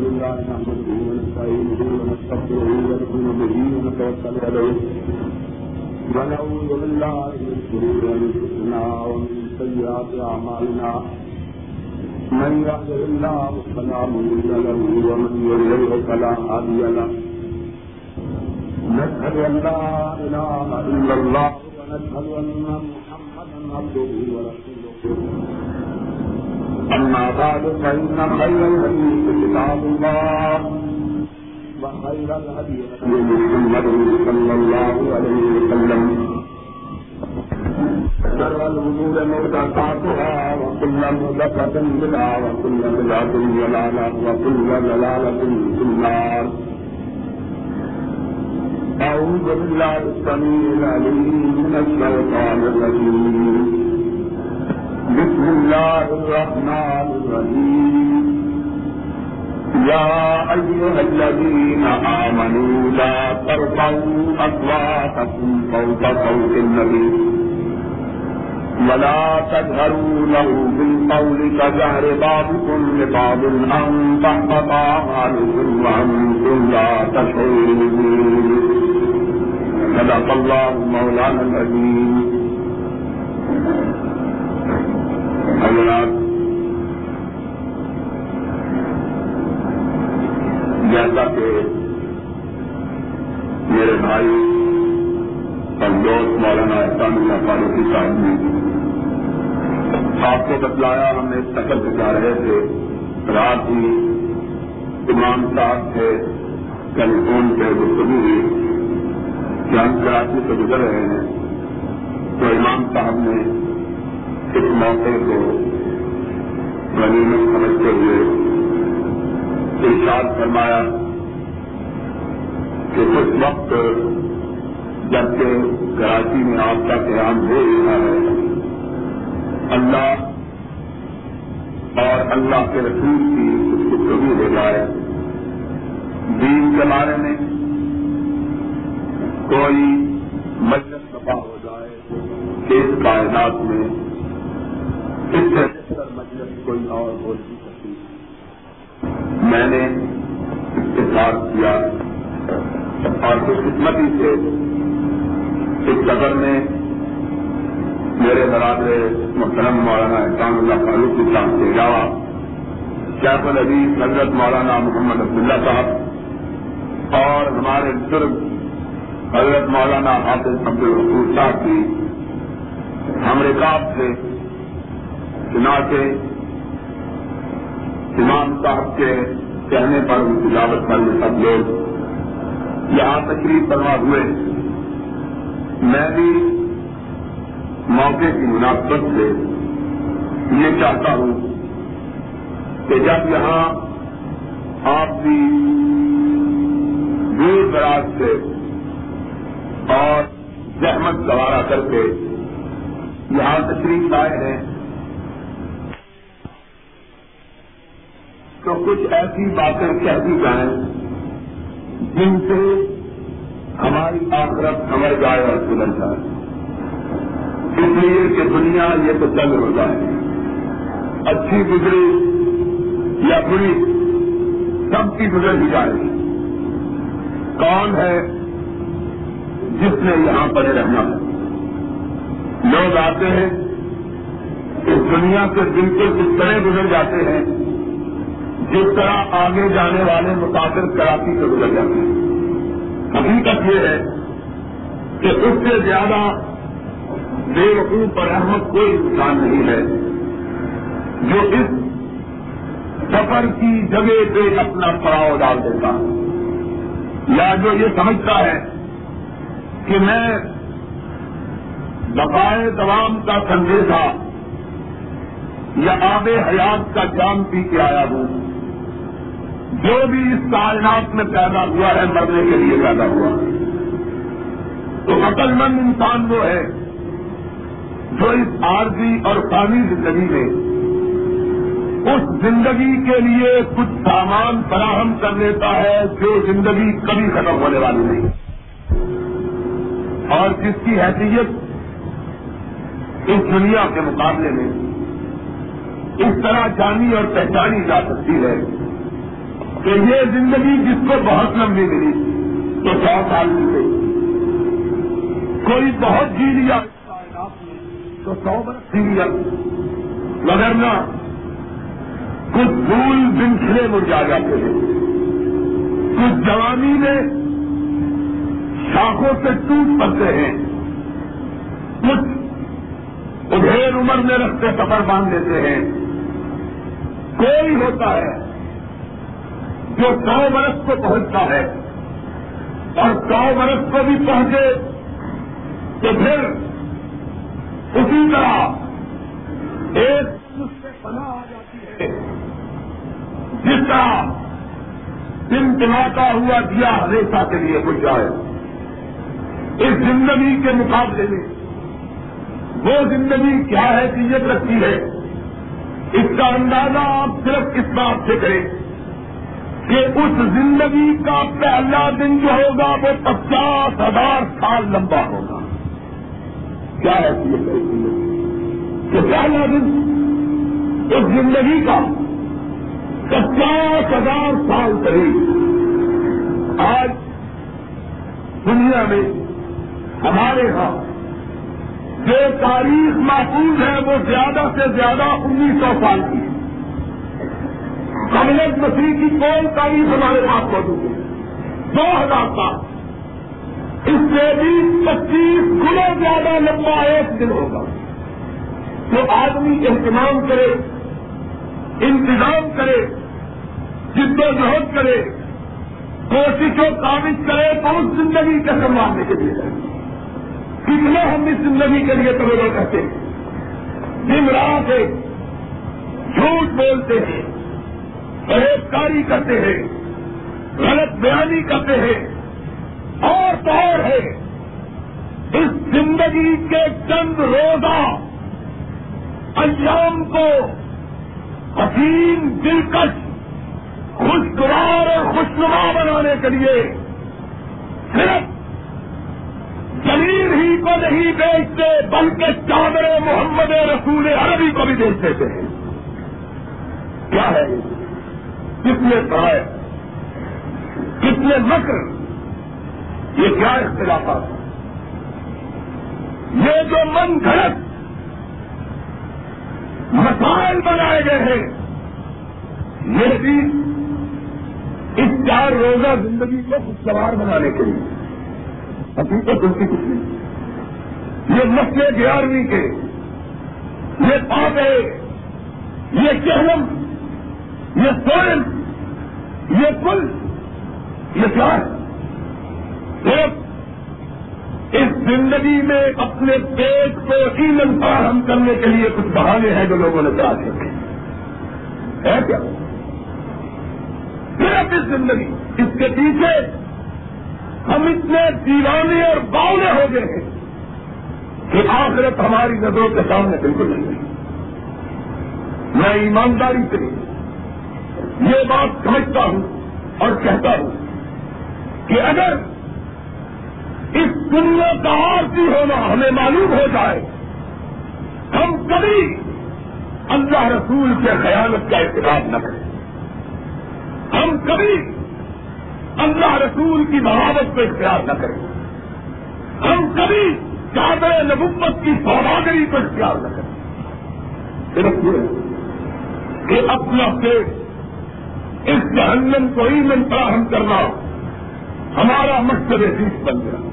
الحمد لله نحمده ونستعينه ونستغفره ونؤمن به ونتوكل عليه. ونعوذ بالله من شرور انفسنا ومن سيئات اعمالنا من يهده الله فلا مضل له ومن يضلل فلا هادي له. نشهد ان لا اله الا الله ونشهد ان محمدا عبده ورسوله. أما بعد، فإن خير الحديث كتاب الله، وخير الهدي محمد صلى الله عليه وسلم. شر الأمور محدثاتها، وكل محدثة بدعة، وكل بدعة ضلالة، وكل ضلالة في النار. أعوذ بالله السميع العليم من الشيطان الرجيم. بسم الله الرحمن الرحيم. يا أيها الذين آمنوا لا ترفعوا أصواتكم فوق صوت النبي. ولا تجهروا له بالقول كجهر بعضكم لبعض أن تحبط أعمالكم وأنتم لا تشعرون. صدق الله مولانا العظيم. حضرات، جیسا کہ میرے بھائی اور دوست مولانا احسان اللہ فاروقی جی صاحب نے آپ کو بتلایا، ہم ایک سفر بتا رہے تھے۔ رات ہی امام صاحب سے ٹیلی فون پہ گفتگو ہوئی۔ کہ ہم کراچی سے گزر رہے ہیں، تو امام صاحب نے موقع کو یعنی غنیمت سمجھتے ہوئے ارشاد فرمایا کہ اس وقت جبکہ کراچی میں آپ کا قیام ہو رہا ہے، اللہ اور اللہ کے رسول کی گفتگو ہو جائے دین کے بارے میں کوئی مجلس دفاع ہو جائے کہ اس کائنات میں اس سے مجلس کوئی اور ہو نہیں سکتی میں نے اتفاق کیا اور خوش قسمتی سے اس سفر میں میرے برادر محترم مولانا احسان اللہ فاروق صاحب کے علاوہ شیخ العبی حضرت مولانا محمد عبداللہ صاحب اور ہمارے بزرگ حضرت مولانا حافظ عبد الرسول صاحب کی ہم رکاب سے چنانچہ امام صاحب کے کہنے پر ان کی دعوت پر یہ سب لوگ یہاں تشریف فرما ہوئے۔ میں بھی موقع کی مناسبت سے یہ چاہتا ہوں کہ جب یہاں آپ کی دور دراز سے اور زحمت گوارا کر کے یہاں تشریف آئے ہیں تو کچھ ایسی باتیں کہہ دی جائیں جن سے ہماری آخرت سمجھ جائے اور سلجھ جائے۔ اس لیے کہ دنیا یہ تو چل ہو جائے اچھی گزری یا بری، سب کی گزر ہی جائے۔ کون ہے جس نے یہاں پر رہنا ہے؟ لوگ آتے ہیں، اس دنیا سے بالکل اس طرح گزر جاتے ہیں؟ جس طرح آگے جانے والے مسافر کراچی سے گزر جاتے ہیں۔ حقیقت یہ ہے کہ اس سے زیادہ بے وقوف پر احمد کوئی انسان نہیں ہے جو اس سفر کی جگہ پہ اپنا پڑاؤ ڈال دیتا یا جو یہ سمجھتا ہے کہ میں بقائے تمام کا سندیشہ یا آب حیات کا جان پی کے آیا ہوں۔ جو بھی اس کائنات میں پیدا ہوا ہے، مرنے کے لیے پیدا ہوا تو عقل مند انسان وہ ہے جو اس عارضی اور قانی زندگی میں اس زندگی کے لیے کچھ سامان فراہم کر لیتا ہے جو زندگی کبھی ختم ہونے والی نہیں۔ اور جس کی حیثیت؟ اس دنیا کے مقابلے میں۔ اس طرح جانی اور پہچانی جا سکتی ہے۔ کہ یہ زندگی جس کو بہت لمبی ملی، تو سو سال کی گئی کوئی بہت جی لیا تو سو برس جی لیا۔ مگر نہ، کچھ پھول بنچھلے مرجا جاتے ہیں۔ کچھ جوانی میں شاخوں سے ٹوٹ پڑتے ہیں۔ کچھ ادھیر عمر میں رکھتے سفر باندھ دیتے ہیں۔ کوئی ہوتا ہے جو سو برس کو پہنچتا ہے اور سو برس کو بھی پہنچے تو پھر اسی طرح ایک سے پناہ آ جاتی ہے۔ جس طرح دن دماتا ہوا دیا ہمیشہ کے لیے بج جائے۔ اس زندگی کے مقابلے میں وہ زندگی کیا ہے کہ رکھتی ہے؟ اس کا اندازہ آپ صرف اس بات سے کریں۔ کہ اس زندگی کا پہلا دن جو ہوگا وہ پچاس ہزار سال لمبا ہوگا۔ کیا ہے کہ پہلا دن اس زندگی کا پچاس ہزار سال قریب۔ آج دنیا میں ہمارے ہاں جو تاریخ محفوظ ہے وہ زیادہ سے زیادہ انیس سو سال کی ہے۔ کملت مسیح کی کون تاریخ ہمارے پاس موجود ہے دو ہزار سال۔ اس سے بھی پچیس گنا زیادہ لمبا ایک دن ہوگا۔ تو آدمی اہتمام کرے، انتظام کرے، جد و جہد کرے کوشش و کاغذ کرے، تو اس زندگی کے سنبھالنے کے لیے۔ کتنا ہم اس زندگی کے لیے توجہ کرتے ہیں؟ دن رات ہے جھوٹ بولتے ہیں۔ کاری کرتے ہیں، غلط بیانی کرتے ہیں، اور تو ہے اس زندگی کے چند روزہ انجام کو حسین دلکش، خوشگوار اور خوشنما بنانے کے لیے صرف زمین ہی کو نہیں بیچتے، بلکہ چادر محمد رسول عربی کو بھی بیچ دیتے ہیں۔ کیا ہے کتنے سائے کتنے مکر، یہ کیا اختلافات یہ جو من گھڑت مسائل بنائے گئے ہیں، یہ بھی اس چار روزہ زندگی کو خوشگوار بنانے کے لیے۔ حقیقت ان کی کچھ نہیں۔ یہ مسئلے گیارہویں کے، یہ پاپے یہ چہلم، یہ سوئل یہ کل یہ کیا ہے ایک، اس زندگی میں اپنے پیٹ کو ایمن فراہم کرنے کے لیے کچھ بہانے ہیں جو لوگوں نے تلاش رکھے ہے کیا؟ صرف اس زندگی، اس کے پیچھے ہم اتنے دیوانے اور باؤلے ہو گئے ہیں کہ آخرت ہماری نظروں کے سامنے بالکل نہیں۔ میں ایمانداری سے یہ بات سمجھتا ہوں اور کہتا ہوں کہ اگر اس دنیا کا آرتی ہونا ہمیں معلوم ہو جائے، ہم کبھی اللہ رسول کے خیالت کا اعتراض نہ کریں۔ ہم کبھی اللہ رسول کی بغاوت کو اختیار نہ کریں۔ ہم کبھی چادر نبوت کی سوداگری کو اختیار نہ کریں۔ صرف یہ کہ اپنا پیٹ اس جہنم کو ایمن فراہم کرنا ہمارا مقصد عزیز بن گیا۔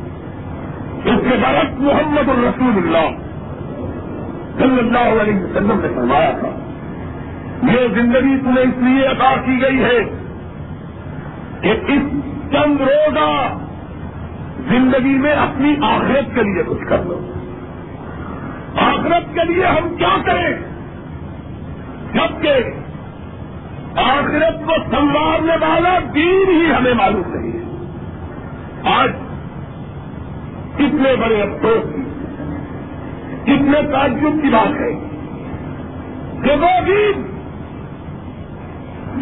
اس کے بعد محمد الرسول اللہ صلی اللہ علیہ وسلم نے فرمایا تھا، یہ زندگی تمہیں اس لیے عطا کی گئی ہے کہ اس چند روزہ زندگی میں اپنی آخرت کے لیے کچھ کر لو۔ آخرت کے لیے ہم کیا کریں؟ جبکہ آخرت کو سنوارنے والا دین ہی ہمیں معلوم نہیں ہے۔ آج کتنے بڑے افسوس کی کتنے تعجب کی بات ہے کہ وہ دین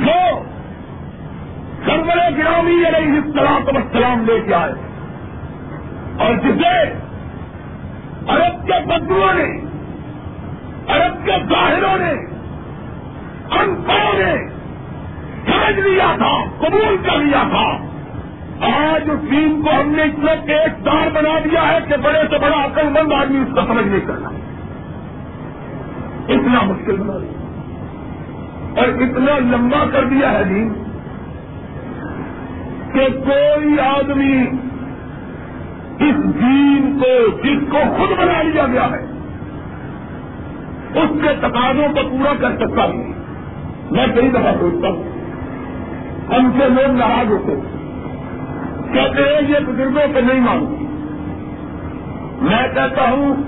جو سرور گرامی علیہ السلام کو سلام لے کے آئے اور جسے عرب کے بدوؤں نے، عرب کے ظاہروں نے ان نے سمجھ لیا تھا، قبول کر لیا تھا۔ آج اس دین کو ہم نے اتنا ایک دار بنا دیا ہے کہ بڑے سے بڑا عقل مند آدمی اس کو سمجھ نہیں کرنا اتنا مشکل بنا دیا۔ اور اتنا لمبا کر دیا ہے دین کہ کوئی آدمی اس دین کو، جس کو خود بنا لیا گیا ہے، اس کے تقاضوں کو پورا کر سکتا نہیں۔ میں کئی دفعہ سوچتا ہوں۔ ہم سے لوگ ناراض ہوتے کہتے ہیں یہ بزرگوں کو نہیں مانتی میں کہتا ہوں،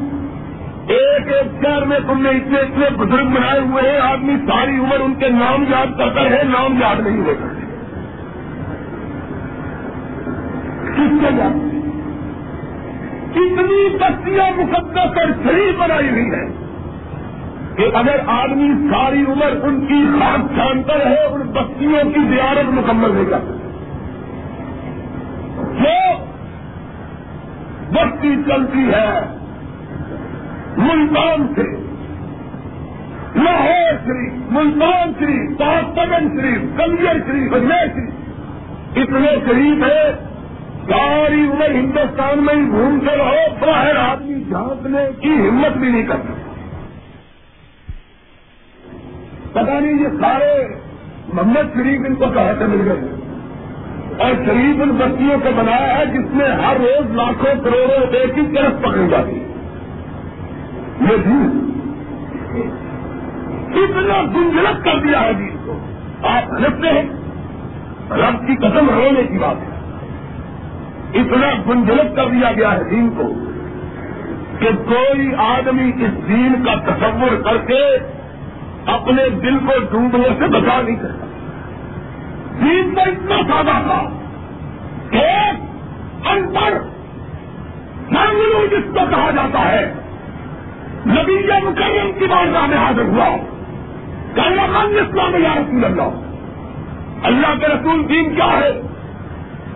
ایک ایک شہر میں تم نے اتنے اتنے بزرگ بنائے ہوئے ہیں، آدمی ساری عمر ان کے نام یاد کرتا ہے نام یاد نہیں ہو سکتے کس سے یاد؟ اتنی بستیاں مقدس اور صحیح بنائی ہوئی ہے کہ اگر آدمی ساری عمر ان کی خاص جانتا رہے، ان بستیوں کی زیارت مکمل نہیں کر جو بستی چلتی ہے، ملتان سے، لاہور شریف ملتان شریف پاکستان شریف کلیئر شریف اجمیر شریف اتنے شریف ہے ساری عمر ہندوستان میں ہی گھومتے رہو، باہر آدمی جھانکنے کی ہمت بھی نہیں کرتا۔ پتا نہیں یہ سارے محمد شریف ان کو کہاں سے مل گئے؟ اور شریف ان بستیوں کو بنایا ہے جس میں ہر روز لاکھوں کروڑوں روپے کی طرف پکڑی جاتی یہ بھی اتنا گنجلک کر دیا ہے جی کو۔ آپ لگتے ہیں۔ رب کی قدم رونے کی بات ہے۔ اتنا گنجلک کر دیا گیا ہے دین کو کہ کوئی آدمی اس دین کا تصور کر کے اپنے دل کو ڈوبنے سے بچا نہیں سکتا۔ دین کا اتنا سادہ تھا۔ ایک ان پڑھ جس کو کہا جاتا ہے، نبی مکرم کی بارگاہ میں حاضر ہوا۔ کہنا خان اسلام یا رسول اللہ۔ اللہ کے رسول دین کیا ہے؟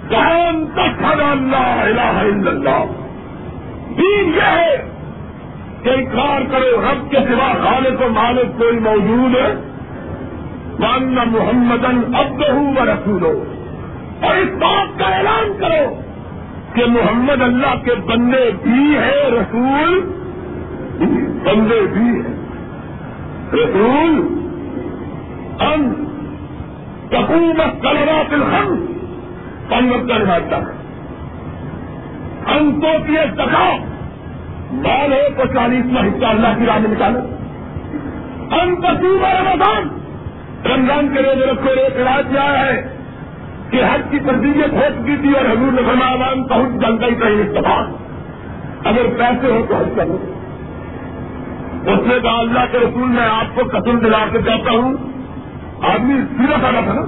کون تشہد اللہ الہ الا اللہ۔ دین یہ ہے کہ اقرار کرو رب کے سوا خالق و مالک کوئی موجود ہے؟ ماننا محمد اب و رسول ہو اور اس بات کا اعلان کرو کہ محمد اللہ کے بندے بھی ہے رسول بندے بھی ہے رسول ہم۔ حکومت کلرات الحم پنگت کا نبھاتا ہے۔ ہم تو کیے سکا بال ہو تو چالیسواں حصہ اللہ کی راہ میں نکالو۔ ہم تصویر رمضان۔ رمضان کے روز رکھو، ایک رات یہ ہے کہ حج کی تربیت ہو چکی تھی اور حضور نے فرمایا فرماوان بہت جلد ہی کہیں استفاد اگر پیسے ہو تو حج کرو اس نے کہا، اللہ کے رسول میں آپ کو قسم دلا کے کہتا ہوں۔ آدمی سیدھا سادہ تھا نا۔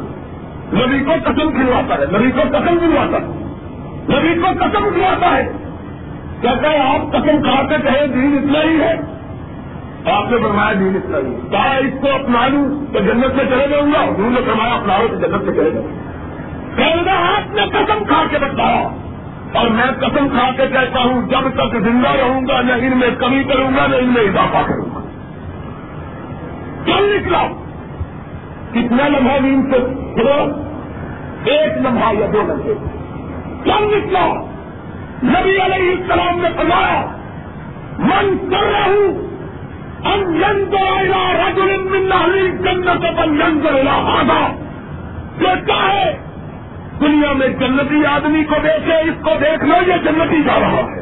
نبی کو قسم کھلواتا ہے، نبی کو قسم دلواتا ہے۔ نبی کو قسم دلواتا ہے۔ کہتا ہے آپ قسم کھا کے کہیں دین اتنا ہی ہے۔ آپ نے فرمایا دین اتنا ہی کہا، اس کو اپنا لوں تو جنت میں چلے جاؤں گا۔ حضور نے فرمایا اپنا لو تو جنت میں چلے جاؤں کہنا آپ نے قسم کھا کے بتایا۔ اور میں قسم کھا کے کہتا ہوں، جب تک زندہ رہوں گا، نہ ان میں کمی کروں گا، نہ ان میں اضافہ کروں گا۔ کل نکلا۔ کتنا لمحہ بھی ان سے ایک لمحہ یا دو لمحے۔ کل نکلا۔ نبی علیہ السلام نے فرمایا، من کر رہا ہوں ہم جن کو رجل من اہل جنت پر جنگ آدھا دیکھتا ہے دنیا میں جنتی آدمی کو دیکھے، اس کو دیکھ لو، یہ جنتی جا رہا ہے.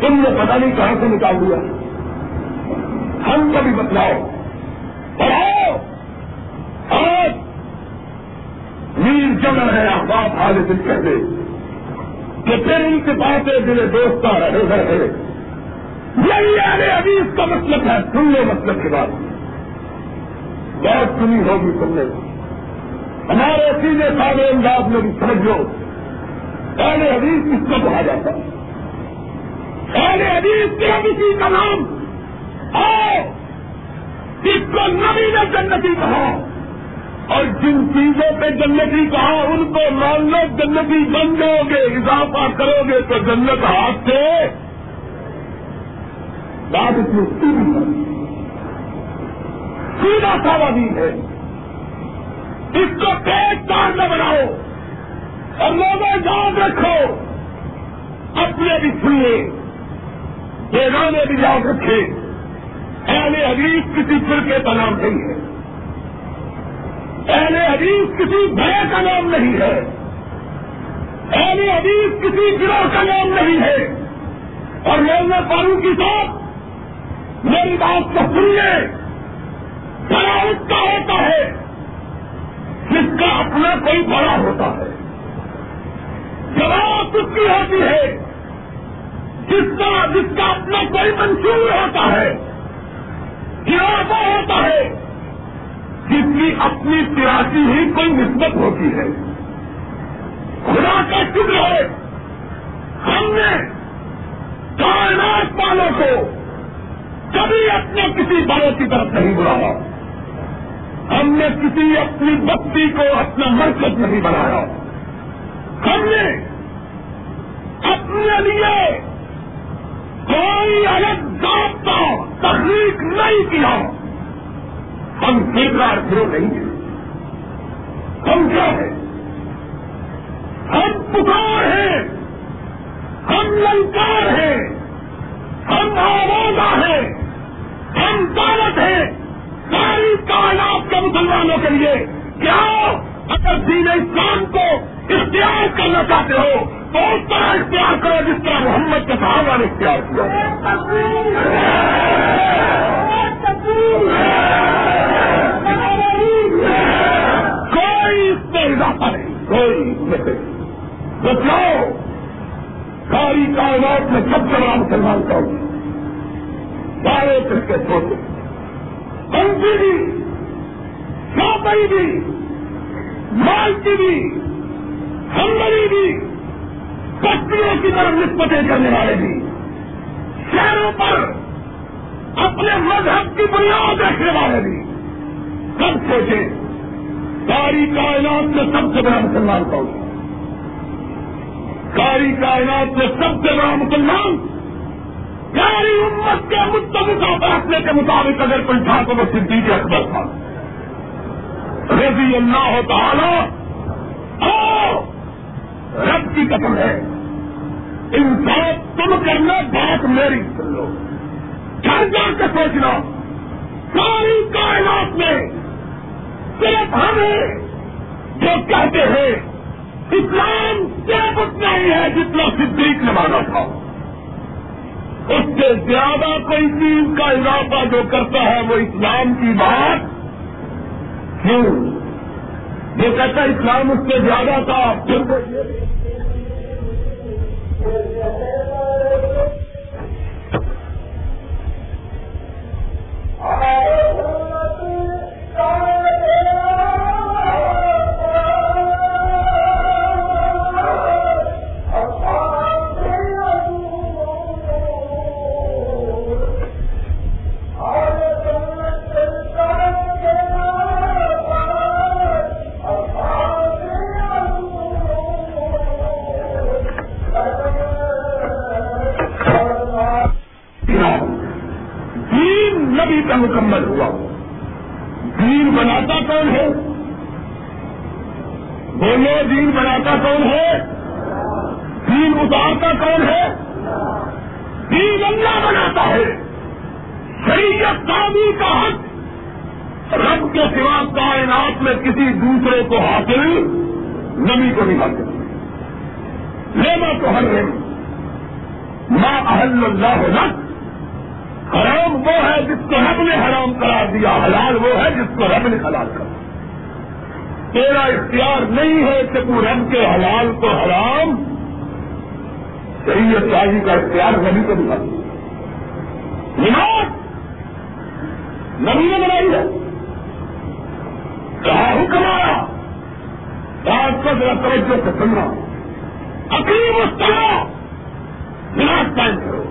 تم نے پتا نہیں کہاں سے نکال دیا ہم کو بھی بتلاؤ۔ پڑھاؤ آج ویر جمل ہے احباب حال دل کہتے کہ پھر ان کے باتیں میرے دوست رہے رہے یہی آنے ابھی اس کا مطلب ہے سن لو مطلب کے بعد بہت سنی ہوگی تم نے۔ ہمارے سیدھے سادے انداز میں بھی سمجھ لو پہلے حدیث کس کو کہا جاتا پہلے حدیث کیا کسی کا نام۔ آؤ جس کو نبی نے جنتی کہا۔ اور جن چیزوں پہ جنتی کہا، ان کو مان لو جنتی بن جاؤ گے، اضافہ کرو گے تو جنت ہاتھ سے۔ بات اتنی سیدھا سارا دین ہے۔ اس کو پیٹ کار نہ بناؤ اور لوگوں یاد رکھو۔ اپنے بھی سنیے پیغامے بھی یاد رکھے۔ اہل حدیث کسی فرقے کا نام نہیں ہے۔ اہل حدیث کسی بھے کا نام نہیں ہے۔ اہل حدیث کسی گروہ کا نام نہیں ہے۔ اور میں پارو کی ساتھ میری بات کو سنیے بڑا اس کا ہوتا ہے جس کا اپنا کوئی بڑا ہوتا ہے۔ جواب اس کی ہوتی ہے جس کا جس کا اپنا کوئی منصور ہوتا ہے۔ گراس ہوتا ہے جس کی اپنی سیاسی ہی کوئی نسبت ہوتی ہے۔ خدا کا شکر ہے۔ ہم نے کائنات والوں کو کبھی اپنے کسی بڑوں کی طرف نہیں بلایا ہم نے کسی اپنی بستی کو اپنا مرکز نہیں بنایا۔ ہم نے اپنے لیے کوئی الگ ذات کا تخلیق نہیں کیا۔ ہم بیکار گروہ نہیں ہیں۔ ہم کیا ہیں؟ ہم پکار ہیں۔ ہم للکار ہیں۔ ہم آوازہ ہیں۔ ہم دولت ہیں۔ ساری کائنات کے مسلمانوں کے لیے کیا اگر دین اسلام کو اختیار کرنا چاہتے ہو، تو اس طرح اختیار کرو جس طرح محمد کے صحابہ نے اختیار کیا کوئی اس میں اضافہ نہیں کوئی بتلاؤ ساری کائنات میں سب سے بڑا مسلمان کا ہوگی سارے پھر کے چھوٹے پنچی بھی شاپئی بھی مالکی بھی ہمری بھی، بستیوں کی طرف نسبتیں کرنے والے بھی۔ شہروں پر اپنے مذہب کی بنیاد رکھنے والے بھی۔ سب سوچے ساری کائنات میں سب سے بڑا مسلمان کون ساری کائنات میں سب سے بڑا مسلمان ساری امت کے متبقہ فیصلے کے مطابق اگر کوئی تھا تو وہ صدیق اکبر تھا۔ رضی اللہ تعالی رب کی قسم ہے۔ انصاف تم کرنا بات میری۔ سن لو گھر جا کے سوچنا۔ ساری کائنات میں صرف ہمیں جو کہتے ہیں، اسلام صرف اتنا ہی ہے جتنا صدیق نے مانا تھا۔ اس سے زیادہ کوئی چیز کا اضافہ جو کرتا ہے وہ اسلام کی بات۔ کیوں؟ جو کہتا ہے اسلام اس سے زیادہ تھا۔ پھر مکمل ہوا۔ دین بناتا کون ہے؟ بولو، دین بناتا کون ہے؟ دین اتارتا کون ہے؟ دین اللہ بناتا ہے۔ شریعت تعمیر کا حق۔ رب کے سوا کائنات میں کسی دوسرے کو حاصل نمی کو نہیں حاصل۔ لینا تو ہر نہیں ماں اہل اللہ لک حرام وہ ہے جس کو رب نے حرام قرار دیا، حلال وہ ہے جس کو رب نے حلال کر تیرا اختیار نہیں ہے کہ تو رب کے حلال کو حرام صحیح شاہی کا اختیار نبی کو دکھا۔ نماز نبی نے بنائی ہے۔ کہا حکم آیا۔ آج کا ذرا توجہ سے سننا۔ اکیم اس طرح نماز قائم کرو۔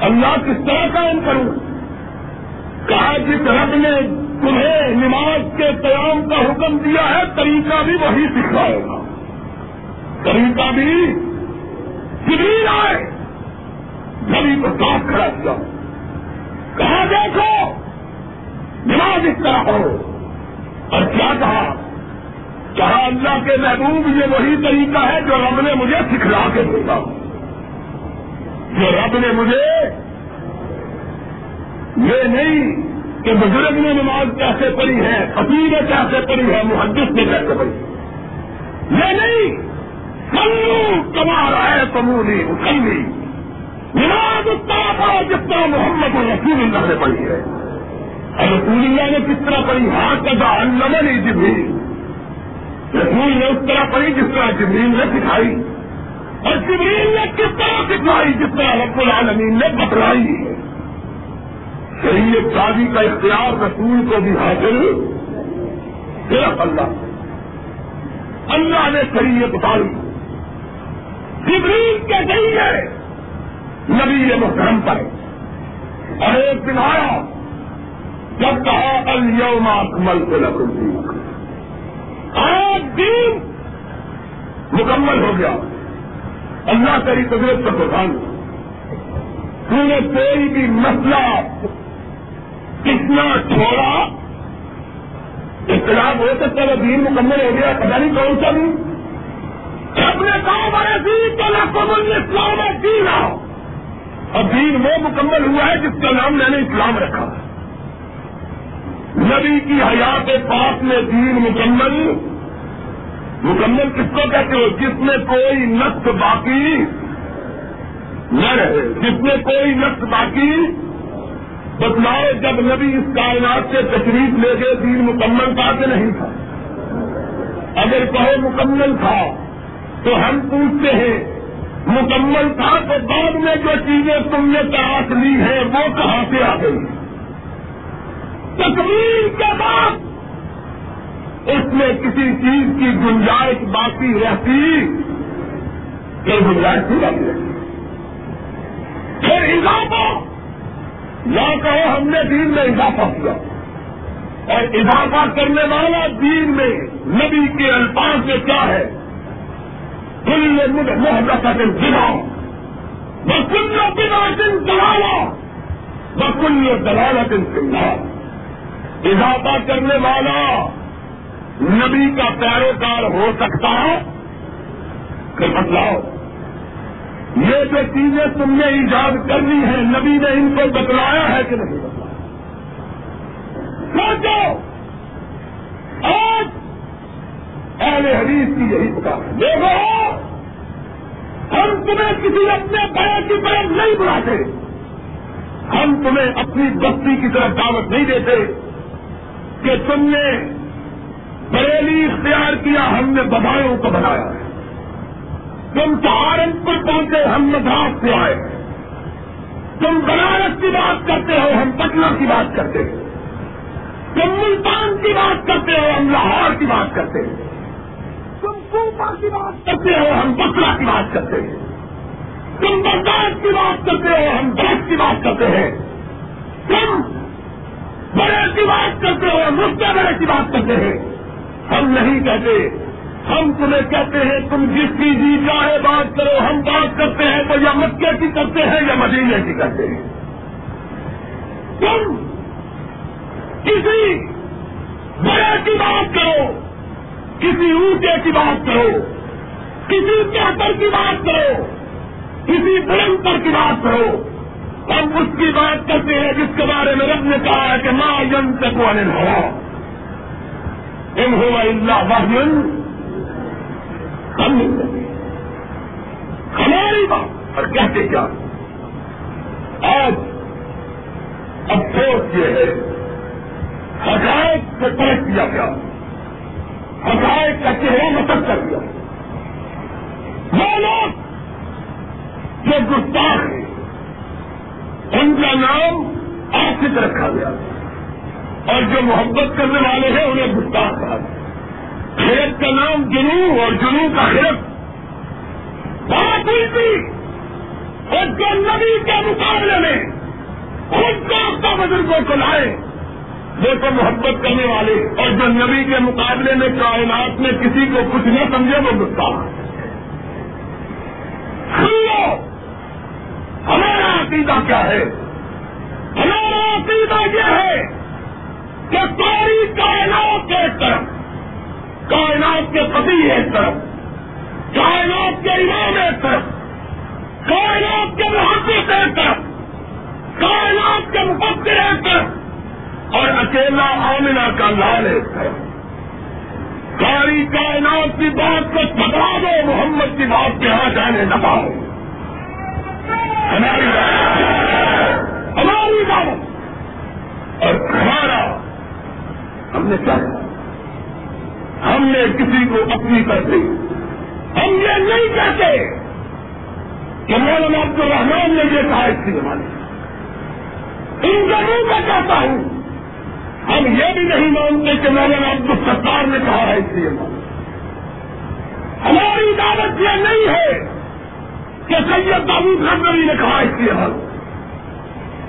اللہ کس طرح قائم کروں؟ کہا جس رب نے تمہیں نماز کے قیام کا حکم دیا ہے، طریقہ بھی وہی سکھائے گا طریقہ بھی جبریل آئے جبھی کو ساتھ کھڑا کیا۔ کہا، دیکھو، نماز اس طرح ہو اور کیا کہا؟ کہا، اللہ کے محبوب، یہ وہی طریقہ ہے جو رب نے مجھے سکھلا کے دیتا ہوں جو رب نے مجھے یہ نہیں کہ بزرگ نے نماز کیسے پڑھی ہے فقیر نے کیسے پڑھی ہے، محدث نے کیسے پڑھی یہ نہیں۔ سنو کمار ہے کمونی اسلی نماز اس طرح پڑھو جس طرح محمد رسول اللہ نے پڑھی ہے۔ اور رسول اللہ نے کس طرح پڑھی؟ ہاتھ کا نمن جبریل۔ رسول نے اس طرح پڑھی جس طرح جبریل نے سکھائی۔ اور جبریل نے کس طرح سکھائی جس طرح رب العالمین نے بتلائی ہے شریعت شادی کا اختیار رسول کو بھی حاصل صرف اللہ۔ اللہ نے شریعت اتاری جبریل کے ذریعے نبی محترم پر اور ایک دن آیا، جب کہا الوم اکمل سے لکھ آج دن مکمل ہو گیا۔ اللہ تری قدرت کا دکان تو نے کوئی بھی مسئلہ کتنا چھوڑا؟ اختلاف ہو سکتا ہے، دین مکمل ہو گیا پتا نہیں کون سا بھی اپنے کہا بڑے دین تو نقل اسلام ہے، دین آؤ۔ اور دین وہ مکمل ہوا ہے جس کا نام میں نے اسلام رکھا۔ نبی کی حیات پاک میں دین مکمل مکمل کس کو کہتے ہو؟ جس میں کوئی نقص باقی نہ رہے۔ جس میں کوئی نقص باقی بتلاؤ، جب نبی اس کائنات سے تشریف لے گئے، دین مکمل تھا کہ نہیں تھا؟ اگر کہو مکمل تھا، تو ہم پوچھتے ہیں، مکمل تھا تو بعد میں جو چیزیں تم نے تلاش لی ہیں، وہ کہاں سے آ گئی؟ تکمیل کے بعد اس میں کسی چیز کی گنجائش باقی رہتی یہ گنجائش نہیں باقی رہتی۔ پھر اضافہ! یا کہو ہم نے دین میں اضافہ کیا۔ اور اضافہ کرنے والا دین میں نبی کے الفاظ میں کیا ہے؟ کل محبت دن بنا بکل بنا دن دلالا بکل دلالا دن اضافہ کرنے والا نبی کا پیروکار ہو سکتا ہے کہ بتلاؤ یہ جو چیزیں تم نے ایجاد کرنی ہے نبی نے ان کو بتلایا ہے کہ نہیں بتلایا۔ سوچو! آج اہل حدیث کی یہی ہے۔ دیکھو، ہم تمہیں کسی اپنے بڑے کی طرف نہیں بلاتے۔ ہم تمہیں اپنی بستی کی طرف دعوت نہیں دیتے کہ تم نے بریلی اختیار کیا ہم نے ببائیوں کو بنایا ہے تم سہارنپور پہنچے ہم مدراس سے آئے تم بنارس کی بات کرتے ہو ہم پٹنہ کی بات کرتے ہیں تم ملتان کی بات کرتے ہو ہم لاہور کی بات کرتے ہیں تم کوپا کی بات کرتے ہو ہم بکرا کی بات کرتے ہیں تم برداشت کی بات کرتے ہو ہم برف کی بات کرتے ہیں تم بڑے کی بات کرتے ہو ہم بڑے کی بات کرتے ہیں ہم نہیں کہتے۔ ہم تمہیں کہتے ہیں، تم جس کی جی چاہے بات کرو، ہم بات کرتے ہیں، تو یا مکے کی کرتے ہیں یا مدینے کی کرتے ہیں۔ تم کسی بڑے کی بات کرو، کسی اونچے کی بات کرو، کسی چہتر کی بات کرو، کسی بلندر کی بات کرو۔ ہم اس کی بات کرتے ہیں جس کے بارے میں رب نے کہا ہے کہ ماں یم تک والے ہوا ان ہوا اللہ واہن ہم نہیں ہماری بات اور کہتے کیا؟ آج افسوس یہ ہے، حقائق سے پرکھ کیا گیا۔ حقائق کا چہرہ متب کر دیا۔ وہ لوگ جو گستاخ ہیں ان کا نام آفت رکھا گیا۔ اور جو محبت کرنے والے ہیں انہیں گستاخ کہا گیا کا نام جنو اور جنو کا خیرت۔ بات ہوئی تھی۔ اور جو نبی کے مقابلے میں خود کو اپنا بزرگوں کو لائے۔ وہ تو محبت کرنے والے اور جو نبی کے مقابلے میں کائنات میں کسی کو کچھ نہ سمجھے وہ گسا لو ہمارا عقیدہ کیا ہے؟ ہمارا عقیدہ یہ ہے کہ ساری کائنات ایک طرف، کائنات کے پتی ایک طرف، کائنات کے امام ایک طرف، کائنات کے محبت ایک طرف، کائنات کے مقدر ایک طرف، اور اکیلا آمنا کا لال ایک طرف ساری کائنات کی بات کو پکڑا دو، محمد کی بات کے یہاں جانے نہ پاؤ۔ ہماری بات۔ ہماری بات۔ اور ہمارا ہم نے کیا ہم نے کسی کو اپنی کر دی ہم یہ نہیں کہتے کہ مولانا عبد الرحمان نے یہ کہا اس کی زمانے ان کا میں کہتا ہوں؟ ہم یہ بھی نہیں مانتے کہ مولانا عبد الستار نے کہا ہے اس لیے ہماری دعوت یہ نہیں ہے کہ سید بابو خبری نے کہا اس لیے مانو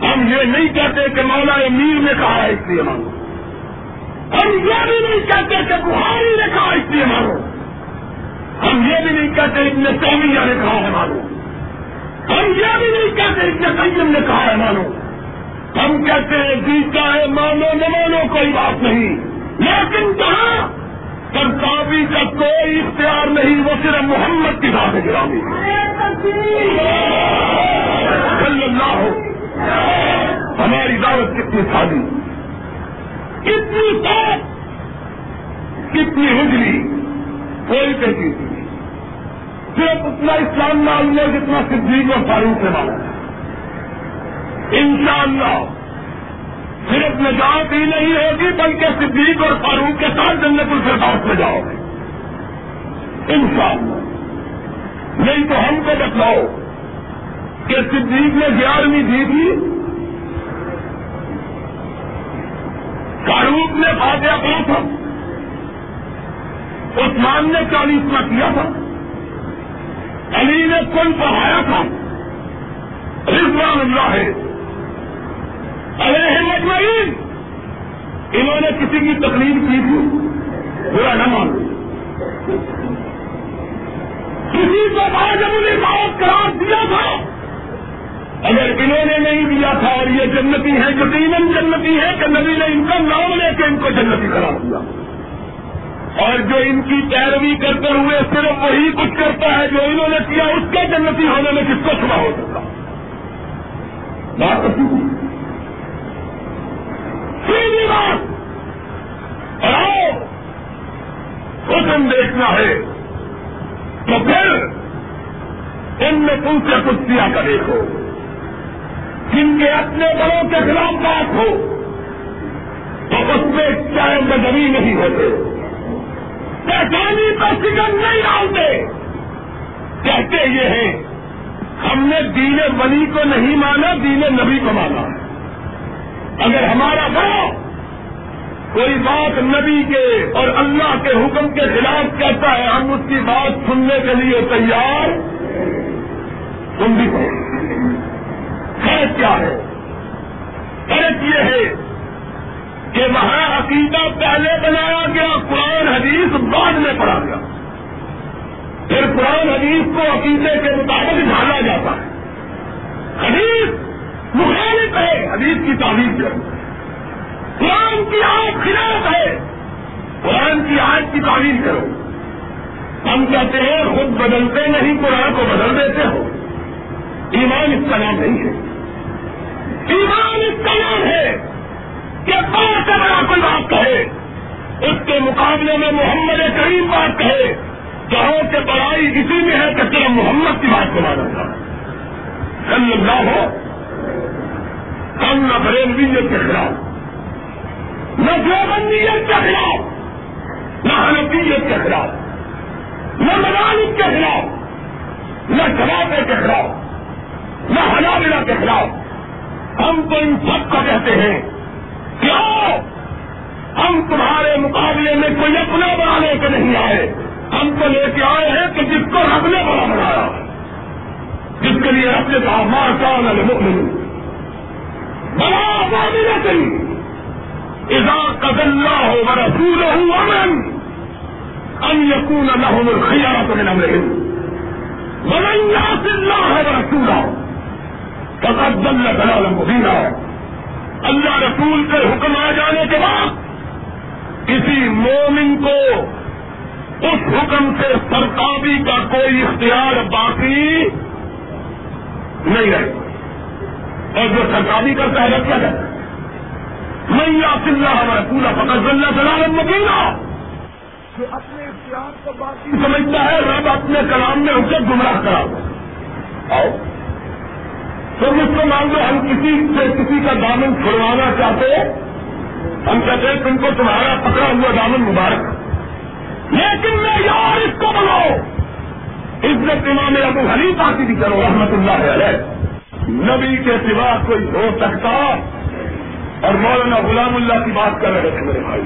ہم یہ نہیں کہتے کہ مولا میر نے کہا ہے اس لیے مانو ہم یہ بھی نہیں کہتے کہ بہاری نے کہا اس لیے مانو ہم یہ بھی نہیں کہتے اتنے سومیہ نے کہا ہے مانو ہم یہ بھی نہیں کہتے اتنے سیم نے کہا ہے مانو ہم کہتے ہیں جیتا ہے مانو نہ مانو کوئی بات نہیں۔ لیکن کہاں سرکاری کا کوئی اختیار نہیں، وہ صرف محمد کی بات ہے گرامی صلی اللہ ہماری دعوت کتنی سادی۔ کتنی صاف کتنی ہجری کوئی کہتی تھی صرف اتنا اسلام معلوم ہے جتنا صدیق اور فاروق سے معلوم ہے۔ انشاءاللہ، صرف نجات ہی نہیں ہوگی، بلکہ صدیق اور فاروق کے ساتھ جنت الفردوس میں جاؤ گے۔ انشاءاللہ۔ نہیں تو ہم کو بتلاؤ کہ صدیق نے گیارہویں دی تھی فاروق نے فاتحہ پڑا تھا۔ عثمان نے چالیسواں کیا تھا۔ علی نے کل پڑھایا تھا۔ رضوان اللہ ہے۔ ارے مجمعین انہوں نے کسی کی تکلیف کی تھی۔ برا نہ مان۔ کسی کو باجمنی بات قرار دیا تھا۔ اگر انہوں نے نہیں دیا تھا اور یہ جنتی ہے یقیناً جنتی ہے کہ نبی نے ان کا نام لے کے ان کو جنتی قرار دیا۔ اور جو ان کی پیروی کرتے ہوئے صرف وہی کچھ کرتا ہے جو انہوں نے کیا، اس کے جنتی ہونے میں کس کو چھپا ہو سکتا؟ بات سیدھی بات۔ آؤ حکم دیکھنا ہے تو پھر ان میں تم سے کچھ کیا کا دیکھو جن کے اپنے بڑوں کے خلاف بات ہو، تو اس میں چائے بدمی نہیں ہوتے۔ پہچانی پر فکر نہیں ڈالتے۔ کہتے یہ ہیں، ہم نے دین ولی کو نہیں مانا، دین نبی کو مانا۔ اگر ہمارا بڑا کوئی بات نبی کے اور اللہ کے حکم کے خلاف کہتا ہے، ہم اس کی بات سننے کے لیے تیار۔ تم بھی کہو فرق کیا ہے؟ فرق یہ ہے کہ وہاں عقیدہ پہلے بنایا گیا، قرآن حدیث بعد میں پڑھا گیا۔ پھر قرآن حدیث کو عقیدے کے مطابق ڈھالا جاتا ہے۔ حدیث مخالف ہے، حدیث کی تعریف کرو قرآن کی آج خلاف ہے، قرآن کی آج کی تعریف کرو۔ ہم کہتے ہیں خود بدلتے نہیں، قرآن کو بدل دیتے ہو۔ ایمان اس کا نام نہیں ہے۔ ایمان اس کا نام ہے کہ بڑا سے بڑا کوئی بات کہے، اس کے مقابلے میں محمد کریم بات کہے کہو کہ بڑائی اسی میں ہے کہ صرف محمد کی بات کو مانا تھا صلی اللہ ہو ہم نہ بریلویت کے خلاف۔ نہ دیوبندیت کے خلاف، نہ حنفیت کے خلاف، نہ مدالت کے خلاف، نہ شرابے کے خلاف، نہ حلابلہ کے خلاف۔ ہم تو ان سب کا کہتے ہیں کہ آؤ ہم تمہارے مقابلے میں کوئی اپنا بنانے کے نہیں آئے۔ ہم تو لے کے آئے ہیں کہ جس کو رب نے بڑا بنایا۔ جس کے لیے رب نے کہا ماں کا مؤمن بڑا آبادی نہ کری اذا قد اللہ ہو رسول ہوں امن ان یقون لهم الخيارة من امرهم ومن يعص الله ورسوله۔ فقد ضل ضلالا مبينا۔ اللہ رسول کے حکم آ جانے کے بعد کسی مومن کو اس حکم سے سرکابی کا کوئی اختیار باقی نہیں رہے۔ اور جو سرکابی کرتا ہے کیا کرتا ہے میں اللہ ہمارا پورا فقط اللہ جلال مدینہ جو اپنے اختیار کو باقی سمجھتا ہے، رب اپنے کلام میں اسے گمراہ کرا۔ آؤ۔ تو مجھ کو مان لو ہم کسی سے کسی کا دامن چھڑوانا چاہتے ہم کہتے ہیں تم کو تمہارا پکڑا ہوا دامن مبارک۔ لیکن میں یار اس کو بولو عزت امام ابو حلیف آتی بھی کرو، رحمت اللہ علیہ۔ نبی کے سوا کوئی ہو سکتا۔ اور مولانا غلام اللہ کی بات کر رہے تھے میرے بھائی۔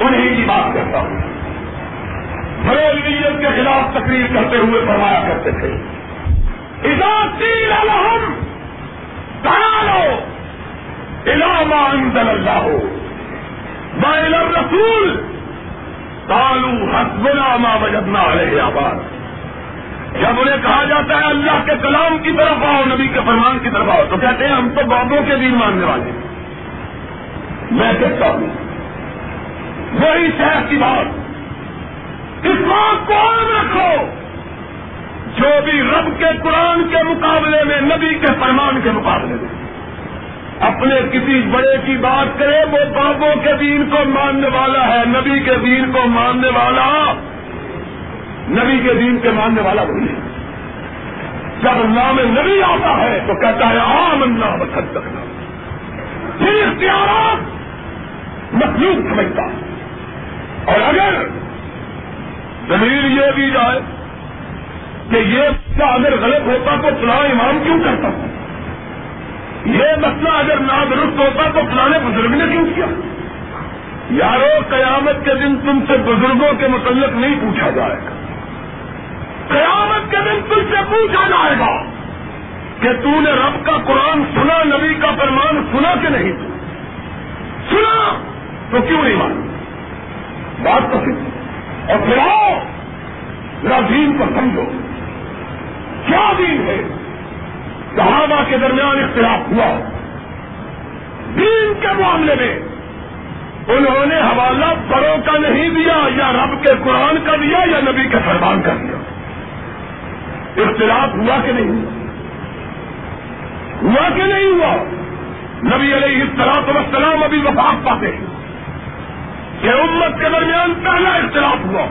انہیں کی بات کرتا ہوں۔ بڑے کے خلاف تقریر کرتے ہوئے فرمایا کرتے تھے۔ الحم لو علامہ انزل اللہ۔ ہو رسول تالو حسبنا ما وجدنا علیہ آباد۔ جب انہیں کہا جاتا ہے اللہ کے کلام کی طرف آؤ، نبی کے فرمان کی طرف آؤ، تو کہتے ہیں ہم تو بابوں کے دین ماننے والے میں کہتا ہوں، وہی شہر کی بات۔ اس بات کو عام رکھو جو بھی رب کے قرآن کے مقابلے میں نبی کے فرمان کے مقابلے میں۔ اپنے کسی بڑے کی بات کرے، وہ بابوں کے دین کو ماننے والا ہے، نبی کے دین کو ماننے والا۔ نبی کے دین کے ماننے والا وہی ہے۔ جب نام نبی آتا ہے تو کہتا ہے عام اللہ بسد کرنا پھر اختیارات مخلوق سمجھتا اور اگر زمین یہ بھی جائے کہ یہ مسئلہ اگر غلط ہوتا تو فلاں امام کیوں کرتا؟ یہ مسئلہ اگر نادرست ہوتا تو پرانے بزرگ نے کیوں کیا؟ یارو، قیامت کے دن تم سے بزرگوں کے متعلق نہیں پوچھا جائے گا۔ قیامت کے دن تم سے پوچھا جائے گا کہ تو نے رب کا قرآن سنا، نبی کا فرمان سنا کہ نہیں؟ سنا! تو کیوں نہیں مان بات تو اور پھر آؤ، ذرا دین کو سمجھو۔ کیا دین ہے؟ صحابہ کے درمیان اختلاف ہوا۔ دین کے معاملے میں انہوں نے حوالہ بڑوں کا نہیں دیا یا رب کے قرآن کا دیا یا نبی کے فرمان کا دیا۔ اختلاف ہوا کہ نہیں؟ ہوا ہوا کہ نہیں ہوا؟ نبی علیہ السلام وسلام ابھی وفاق پاتے ہیں۔ کہ امت کے درمیان پہلا اختلاف ہوا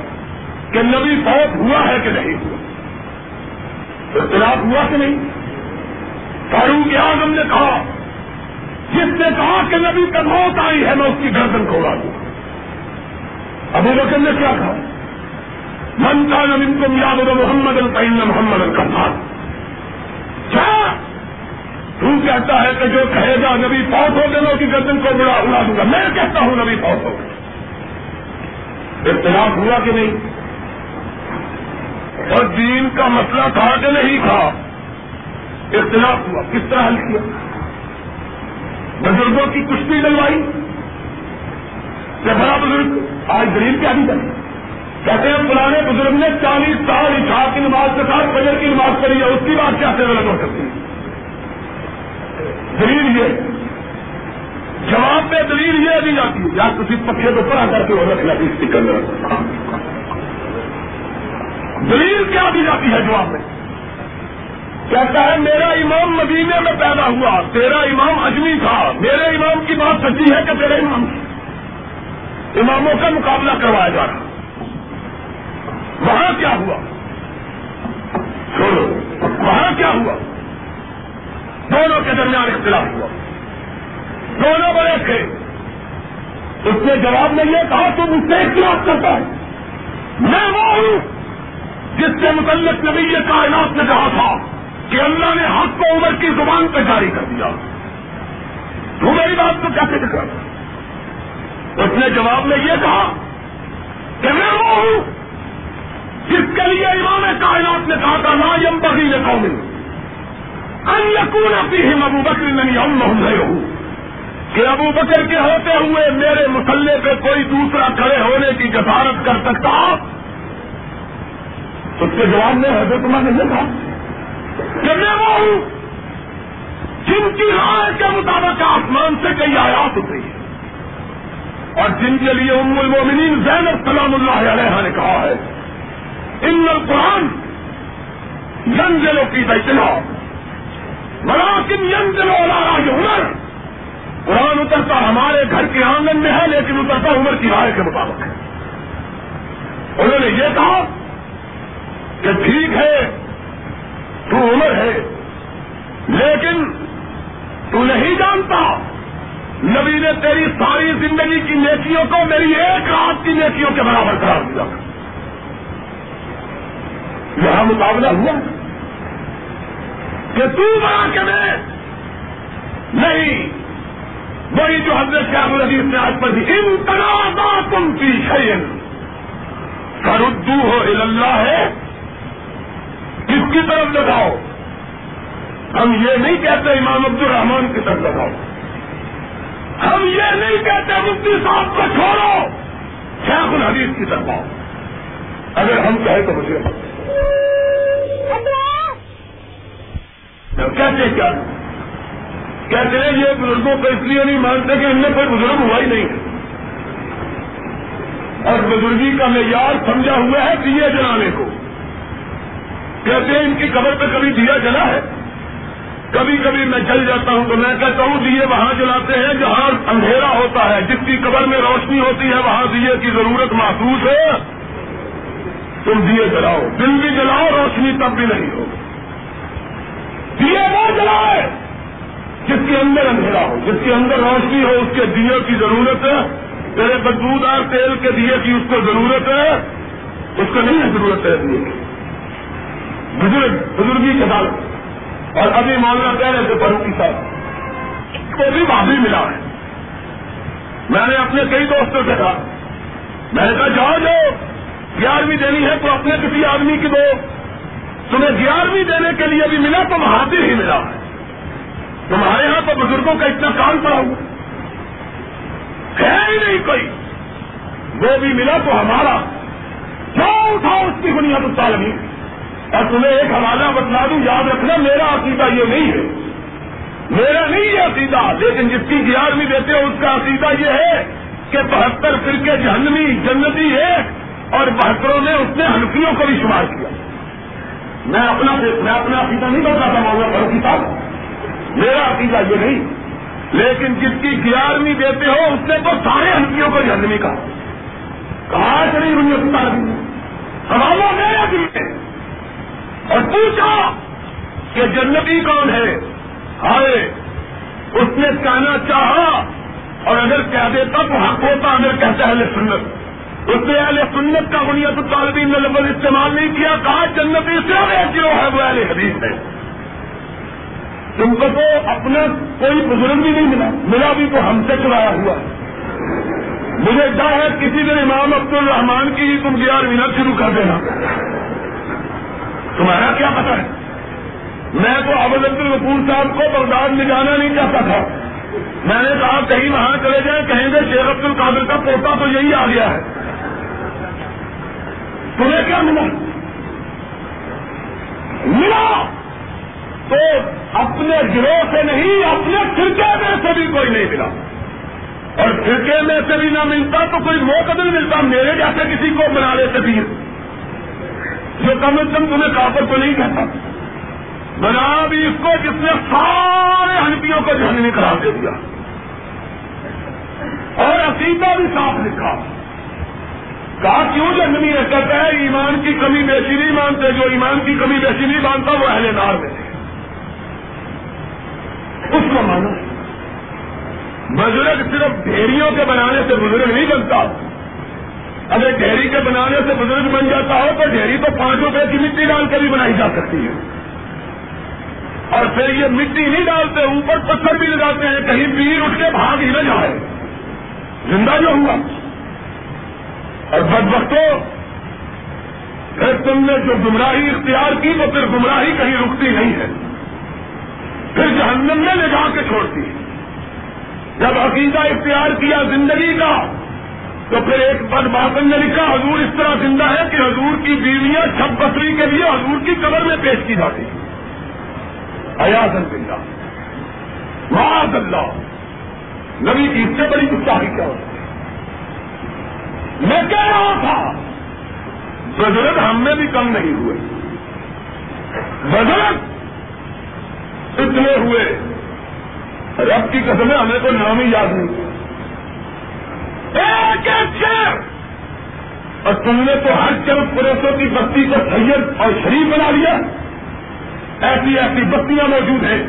کہ نبی فوت ہوا ہے کہ نہیں ہوا۔ اختلاف ہوا کہ نہیں؟ فاروق اعظم نے کہا، جس نے کہا کہ نبی کا موت آئی ہے، میں اس کی گردن کو دوں۔ ابو بکر نے کیا کہا؟ من کا نبی تم یاد محمد القین محمد القفار کیا؟ تو کہتا ہے کہ جو کہے گا نبی فوت ہو گئے کی گردن کو بڑا اڑا دوں گا۔ میں کہتا ہوں نبی فوت ہو اختلاف ہوا کہ نہیں؟ اور دین کا مسئلہ تھا کہ نہیں تھا؟ اختلاف ہوا۔ کس طرح حل کیا؟ بزرگوں کی کشتی ڈلوائی یا بڑا بزرگ، آج غریب کیا نہیں کرے کہتے ہیں پرانے بزرگ نے چالیس سال اشا کی نماز کے ساتھ فجر کی نماز کری ہے، اس کی بات کیا سے غلط ہو سکتی؟ ہے دلیل یہ۔ جواب میں دلیل یہ دی جاتی ہے۔ یا کسی پکے کو پڑا کر کے وہ رکھنا اسٹیکر میں دلیل کیا دی جاتی ہے جواب میں؟ کہتا ہے، میرا امام مدینے میں پیدا ہوا، تیرا امام اجمی تھا، میرے امام کی بات سچی ہے کہ تیرے امام؟ اماموں کا مقابلہ کروایا جا رہا۔ وہاں کیا ہوا؟ چھوڑو وہاں کیا ہوا؟ دونوں کے درمیان اختلاف ہوا۔ دونوں بڑے تھے۔ اس نے جواب میں یہ کہا، تم اس سے اختلاف کرتا ہے۔ میں وہ ہوں جس کے متعلق نبی کائنات نے کہا تھا کہ اللہ نے حق کو عمر کی زبان پہ جاری کر دیا۔ تو میری بات کو کیسے ٹکرا اس نے جواب میں یہ کہا کہ میں وہ ہوں جس کے لیے امام کائنات نے کہا تھا نا یم بغی نے قوم ان یقون اپنی ہم ابو بکر نہیں ہم محمد ہوں کہ ابو بکر کے ہوتے ہوئے میرے مسلح پہ کوئی دوسرا کھڑے ہونے کی جسارت کر سکتا۔ اس کے جواب میں حضرت عمر نے یہ کہا کہ میں وہ ہوں جن کی رائے کے مطابق آسمان سے کئی آیات اتری ہے اور جن کے لیے ام المومنین زینب سلام اللہ علیہ نے کہا ہے، ان القرآن ینزلوں کی بیچنا مراکن ینزلوں والا جو عمر۔ قرآن اترتا ہمارے گھر کے آنگن میں ہے، لیکن اترتا عمر کی رائے کے مطابق ہے۔ انہوں نے یہ کہا کہ ٹھیک ہے، تو عمر ہے، لیکن تو نہیں جانتا۔ نبی نے تیری ساری زندگی کی نیکیوں کو میری ایک رات کی نیکیوں کے برابر قرار دیا۔ یہاں مقابلہ ہوا کہ تو بنا کے میں نہیں۔ وہی جو حضرت شاہ العزیز نے آج پر ان تنازع تم کی شین سردو ہو اللہ ہے کس کی طرف لگاؤ؟ ہم یہ نہیں کہتے امام عبد الرحمان کی طرف لگاؤ۔ ہم یہ نہیں کہتے مفتی صاحب کو چھوڑو۔ شیخ الحدیث کی طرف آؤ۔ اگر ہم کہیں تو مجھے کہتے کیا؟ کہتے ہیں یہ بزرگوں کو اس لیے نہیں مانتے کہ ان میں کوئی بزرگ ہوا ہی نہیں ہے۔ اور بزرگی کا معیار سمجھا ہوا ہے دیے جلانے کو۔ کہتے ہیں ان کی قبر پہ کبھی دیا جلا ہے؟ کبھی کبھی میں چل جاتا ہوں تو میں کہتا ہوں دیے وہاں جلاتے ہیں جہاں اندھیرا ہوتا ہے۔ جس کی قبر میں روشنی ہوتی ہے، وہاں دیے کی ضرورت محسوس ہے۔ تم دیے جلاؤ۔ دل بھی جلاؤ، روشنی تب بھی نہیں ہو دیے وہ جلائے جس کے اندر اندھیرا ہو، جس کے اندر روشنی ہو، اس کے دیے کی ضرورت ہے۔ تیرے بدبودار تیل کے دیے کی اس کو ضرورت ہے۔ اس کو نہیں ضرورت ہے دیے کی۔ بزرگ، بزرگی کے ساتھ۔ اور ابھی مولانا کہہ رہے تھے فروخی صاحب، کو بھی معافی ملا ہے۔ میں نے اپنے کئی دوستوں سے کہا، میں نے کہا، جاؤ جو گیارہویں دینی ہے تو اپنے کسی آدمی کی دو۔ تمہیں گیارہویں دینے کے لیے بھی ملا تو حاضر ہی ملا۔ ہے تمہارے یہاں تو بزرگوں کا اتنا کام پڑا ہوا ہے ہی نہیں کوئی۔ وہ بھی ملا تو ہمارا۔ کیوں اٹھاؤ اس کی بنیاد تعلیم اور تمہیں ایک حوالہ بتلا دوں، یاد رکھنا، میرا عقیدہ یہ نہیں ہے۔ میرا نہیں یہ عقیدہ، لیکن جس کی گیارہویں دیتے ہو، اس کا عقیدہ یہ ہے کہ بہتر فرقے جہنمی، جنتی ہے اور بہتروں نے اس نے ہنفیوں کو بھی شمار کیا۔ میں اپنا میں اپنا عقیدہ نہیں بتاتا مولا فروخی صاحب میرا عقیدہ یہ نہیں۔ لیکن جس کی گیارہویں دیتے ہو، اس نے تو سارے ہنفیوں کو جہنمی کہا۔ کہا چلی ہوئی حوالہ میرا بھی ہے اور پوچھا کہ جنتی کون ہے؟ ہائے، اس نے کہنا چاہا اور اگر کہہ دیتا تو حق ہوتا، اگر کہتا ہے سنت۔ اس نے اہل سنت کا بنیاد طالبین نے لفظ استعمال نہیں کیا، کہا جنتی سے جو ہے وہ اہل حدیث ہے تم کو تو اپنا کوئی بزرگ بھی نہیں ملا ملا بھی تو ہم سے چلایا ہوا مجھے ڈر ہے کسی دن امام عبد الرحمان کی ہی تم گیارہ شروع کر دینا۔ تمہارا کیا پتا ہے؟ میں تو ابد عبد الرقور صاحب کو بغداد میں جانا نہیں چاہتا تھا۔ میں نے کہا کہیں وہاں چلے جائیں، کہیں گے شیخ عبد القادر کا پوتا تو یہی آ گیا ہے۔ تمہیں کیا ملا؟ ملا تو اپنے گروہ سے نہیں، اپنے فرقے میں سے بھی کوئی نہیں ملا۔ اور فرقے میں سے بھی نہ ملتا تو کوئی موقع نہیں ملتا، میرے جیسے کسی کو بنا لیتے بھی جو کم از کم تمہیں کافر تو نہیں کہتا۔ بنا بھی اس کو جس نے سارے ہنپیوں کو جھنڈی قرار دے دیا۔ اور عقیدہ بھی صاف لکھا۔ کہا، کیوں جنگنی ہے؟ کہتا ہے ایمان کی کمی بیسی نہیں مانتے۔ جو ایمان کی کمی بیسی نہیں مانتا، وہ اہل نار میں اس کو مانا بزرگ صرف ڈھیریوں کے بنانے سے بزرگ نہیں بنتا۔ اگر ڈھیری کے بنانے سے بزرگ بن جاتا ہو تو ڈھیری تو پانچ روپے کی مٹی ڈال کر بھی بنائی جا سکتی ہے۔ اور پھر یہ مٹی نہیں ڈالتے، اوپر پتھر بھی لگاتے ہیں، کہیں پیر اٹھ کے بھاگ ہی نہ جائے۔ زندہ جو ہوا۔ اور بد وقتوں پھر تم نے جو گمراہی اختیار کی تو پھر گمراہی کہیں رکتی نہیں ہے۔ پھر جہنم میں لے جا کے چھوڑتی جب عقیدہ اختیار کیا زندگی کا تو پھر ایک بد باطن نے لکھا، حضور اس طرح زندہ ہے کہ حضور کی بیویاں چھپ بکری کے لیے حضور کی قبر میں پیش کی جاتی ایاز زندہ معاذ اللہ۔ نبی کی اس سے بڑی گستاخی کیا ہوتی میں کہہ رہا تھا بزرگ ہم میں بھی کم نہیں ہوئے۔ بزرگ اتنے ہوئے۔ رب کی قسم ہے ہمیں تو نام ہی یاد نہیں۔ ایک اور تم نے تو ہر چند پروسوں کی بستی کو سید اور شریف بنا لیا۔ ایسی ایسی بستیاں موجود ہیں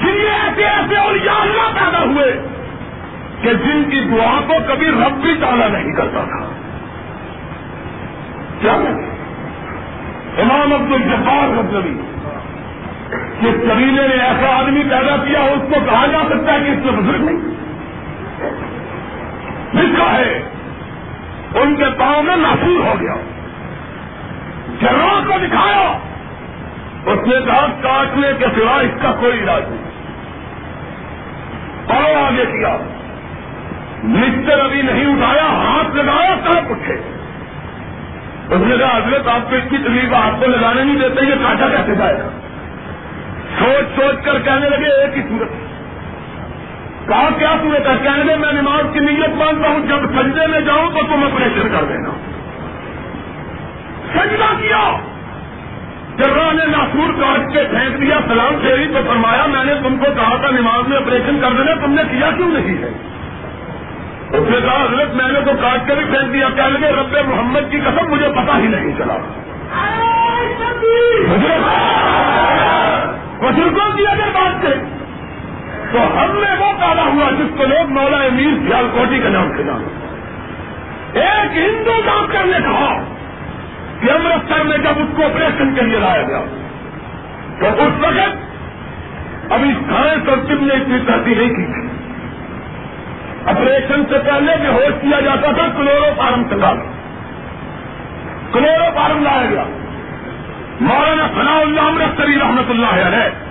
جن میں ایسے ایسے اور اللہ پیدا ہوئے کہ جن کی دعا کو کبھی رب بھی تالا نہیں کرتا تھا۔ کیا امام عبد الجبار مطلبی جس قبیلے نے ایسا آدمی پیدا کیا اس کو کہا جا سکتا ہے کہ اس سے بزرگ نہیں۔ لکھا ہے۔ ان کے پاؤں میں محفوظ ہو گیا۔ جنرل کو دکھایا۔ اس نے کہا، کاٹنے کے سوا اس کا کوئی علاج نہیں۔ پاؤں آگے کیا۔ مسٹر ابھی نہیں اٹھایا، ہاتھ لگایا تب اٹھے اس نے کہا، حضرت، آپ کو اتنی تکلیف، آپ کو لگانے نہیں دیتے، یہ کاٹا کیسے جائے گا؟ سوچ سوچ کر کہنے لگے، ایک ہی صورت۔ کہا کیا صورت ہے کہنے لگے میں نماز کی نیت مانتا ہوں جب سجدے میں جاؤں تو تم اپریشن کر دینا۔ سجدہ کیا؟ جب نے ناسور کاٹ کے پھینک دیا سلام پھیری تو فرمایا میں نے تم کو کہا تھا نماز میں آپریشن کر دینا تم نے کیا کیوں نہیں ہے؟ اس نے کہا حضرت میں نے تو کاٹ کے بھی پھینک دیا کہنے لگے رب محمد کی قسم مجھے پتا ہی نہیں چلا۔ بزرگوں کی اگر بات کریں تو ہم نے وہ پیدا ہوا جس کو لوگ مولا امیر سیال کوٹی کا نام نام ایک ہندو ڈاکٹر نے کہا کہ امرتسر میں جب اس کو آپریشن کے لیے لایا گیا، تو اس وقت ابھی سائنس اور طب نے اتنی ترقی نہیں کی تھی۔ آپریشن سے پہلے بھی ہوش کیا جاتا تھا کلورو فارم سے کلورو فارم لایا گیا۔ مولانا فنا اللہ امرتسری رحمت اللہ علیہ۔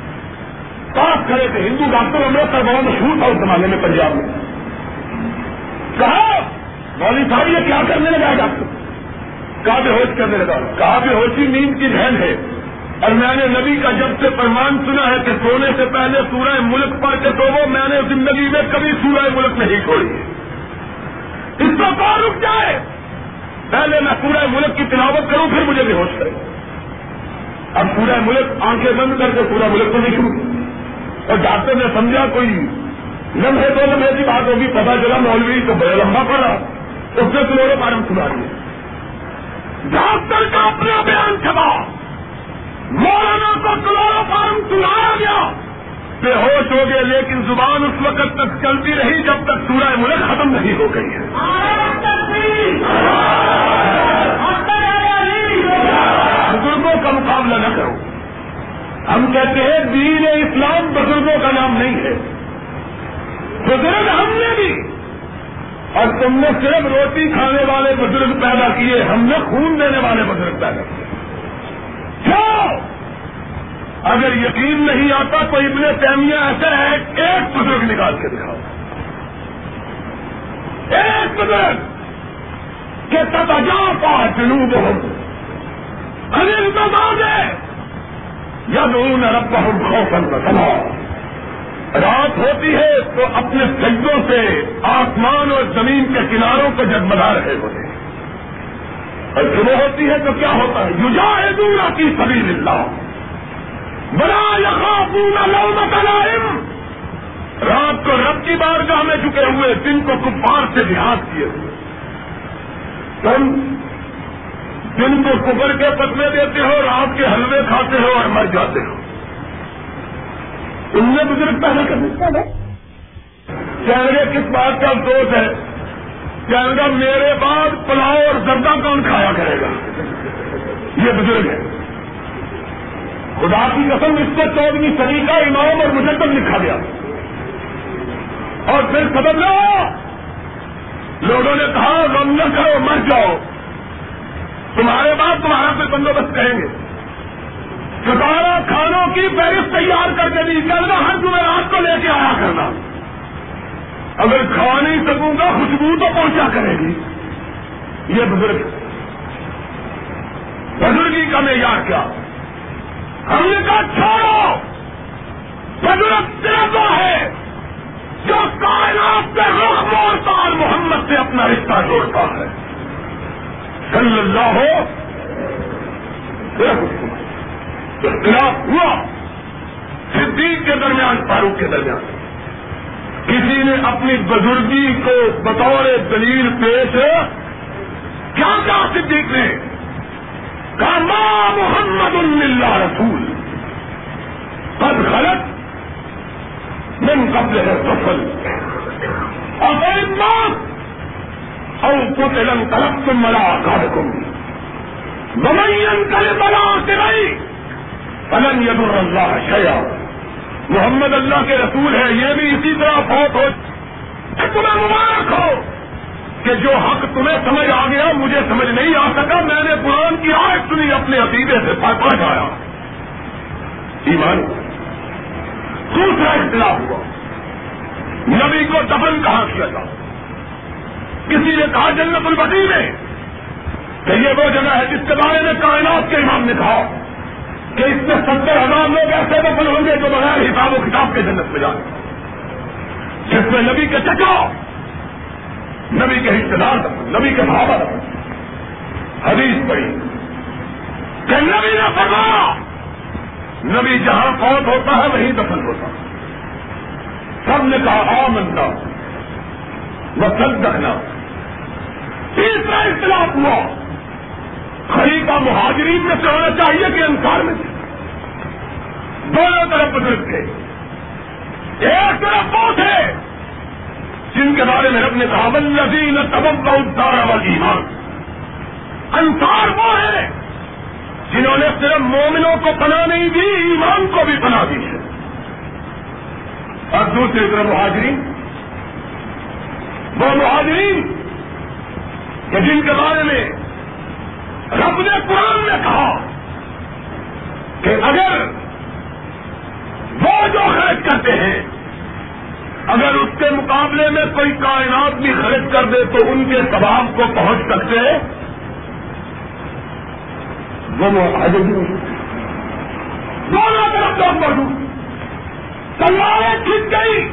پاس کھڑے تھے ہندو ڈاکٹر امرتسر بہت مشہور تھا اس زمانے میں پنجاب میں۔ کہا، مولوی صاحب، یہ کیا کرنے لگا ڈاکٹر؟ کہا، بے ہوش کرنے لگا۔ کہا، بے ہوشی نیند کی بہن ہے۔ اور میں نے نبی کا جب سے فرمان سنا ہے کہ سونے سے پہلے سورہ ملک پڑھ کے تو وہ میں نے زندگی میں کبھی سورہ ملک نہیں چھوڑی۔ اس کو کون رک جائے۔ پہلے میں سورہ ملک کی تلاوت کروں، پھر مجھے بے ہوش کرے۔ اب پورا ملک آنکھیں بند کر کے پورا ملک کو نہیں شروع اور ڈاکٹر نے سمجھا کوئی لمحے دو لمحے کی بات ہوگی، پتا چلا مولوی تو بڑا لمبا پڑا۔ اس نے کلورو فارم سنا دیا ڈاکٹر کا اپنا بیان چھپا۔ مولانا کو کلورو فارم سنایا گیا۔ بے ہوش ہو گئے، لیکن زبان اس وقت تک چلتی رہی جب تک سورہ ملک ختم نہیں ہو گئی ہے۔ بزرگوں کا مقابلہ نہ کرو۔ ہم کہتے ہیں دین اسلام بزرگوں کا نام نہیں ہے۔ بزرگ ہم نے بھی۔ اور تم نے صرف روٹی کھانے والے بزرگ پیدا کیے، ہم نے خون دینے والے بزرگ پیدا کیے۔ کیوں اگر یقین نہیں آتا تو ابن تیمیہ ایسا ہے، ایک بزرگ نکال کے دکھاؤ۔ ایک بزرگ کہ تب اجا پا جنوب ہوں انل دے یا دون رب خوفن کا رات ہوتی ہے تو اپنے سجدوں سے آسمان اور زمین کے کناروں کو جگمگا رہے ہوتے ہیں۔ اور صبح ہوتی ہے تو کیا ہوتا ہے؟ یوجا ہے دورا کی سبھی اللہ بڑا یہاں پورا لو رات کو رب کی بارگاہ میں جھکے ہوئے دن کو کپار سے دیہات کیے ہوئے۔ تم دن کو کبر کے پتلے دیتے ہو، رات کے حلوے کھاتے ہو اور مر جاتے ہو۔ ان میں بزرگ پہلے کر ہے؟ کس بات کا افسوس ہے؟ کہیں گا میرے بعد پلاؤ اور زردہ کون کھایا کرے گا؟ یہ بزرگ ہے۔ خدا کی قسم، اس کو چودہویں صدی کا امام اور مجدد لکھا گیا۔ اور پھر خبر لو۔ لوگوں نے کہا، غم نہ کرو، مر جاؤ۔ تمہارے بعد تمہارا پھر بندوبست کریں گے۔ ستارہ کھانوں کی فہرست تیار کر کے نہیں کرنا ہر جمعرات کو لے کے آیا کرنا۔ اگر کھا نہیں سکوں گا، خوشبو تو پہنچا کرے گی۔ یہ بزرگ۔ بزرگی کا معیار کیا؟ ہم نے کہا، چھوڑو۔ بزرگ صرف وہ ہے۔ جو کائنات کے رخ موڑتا اور محمد سے اپنا رشتہ جوڑتا ہے۔ صلی اللہ ہو اختلاف ہوا۔ صدیق کے درمیان، فاروق کے درمیان۔ کسی نے اپنی بزرگی کو بطور دلیل پیش کیا کہا صدیق نے؟ کہا ماں محمد اللہ رسول۔ قد غلط من قبل ہے سفل اور اور قتلن طلب تم ملا کر کم ممین کل بلا سے نہیں فلن ید اللہ شیا محمد اللہ کے رسول ہے یہ بھی اسی طرح فوت ہو تمہیں مبارک ہو کہ جو حق تمہیں سمجھ آ گیا، مجھے سمجھ نہیں آ سکا، میں نے قرآن کی آج سنی، اپنے عقیدے سے پڑھ آیا۔ ایمان۔ دوسرا اختلاف ہوا۔ نبی کو دفن کہاں کیا تھا؟ کسی نے کہا جنت البدی میں کہ یہ وہ جگہ ہے جس کے بارے میں کائنات کے امام نے کہا کہ اس میں ستر ہزار لوگ ایسے دفن ہوں گے جو بغیر حساب و کتاب کے جنت میں جائیں۔ جس میں نبی کے چچا، نبی کے حصے دار دفن نبی کے بھاوا دفن حدیث پڑی کہ نبی نے فرمایا، نبی جہاں فوت ہوتا ہے وہیں دفن ہوتا۔ ہے سب نے کہا آ وہ سب دکھنا تیسرا اختلاف ہوا۔ خلیفہ مہاجرین میں سے ہونا چاہیے کہ انسار میں سے۔ دونوں طرف بزرگ تھے۔ ایک طرف وہ تھے جن کے بارے میں رب نے کہا بلزین تبم کا ادارا ایمان انسار وہ ہے جنہوں نے صرف مومنوں کو پناہ نہیں دی، ایمان کو بھی پناہ دی ہے۔ اور دوسری طرف مہاجرین۔ وہ مہاجرین کہ جن کے بارے میں رب نے قرآن نے کہا کہ اگر وہ جو خرچ کرتے ہیں، اگر اس کے مقابلے میں کوئی کائنات بھی خرچ کر دے تو ان کے ثواب کو پہنچ سکتے وہ دونوں طرف لوگ موجود۔ تلواریں کھنچ گئی،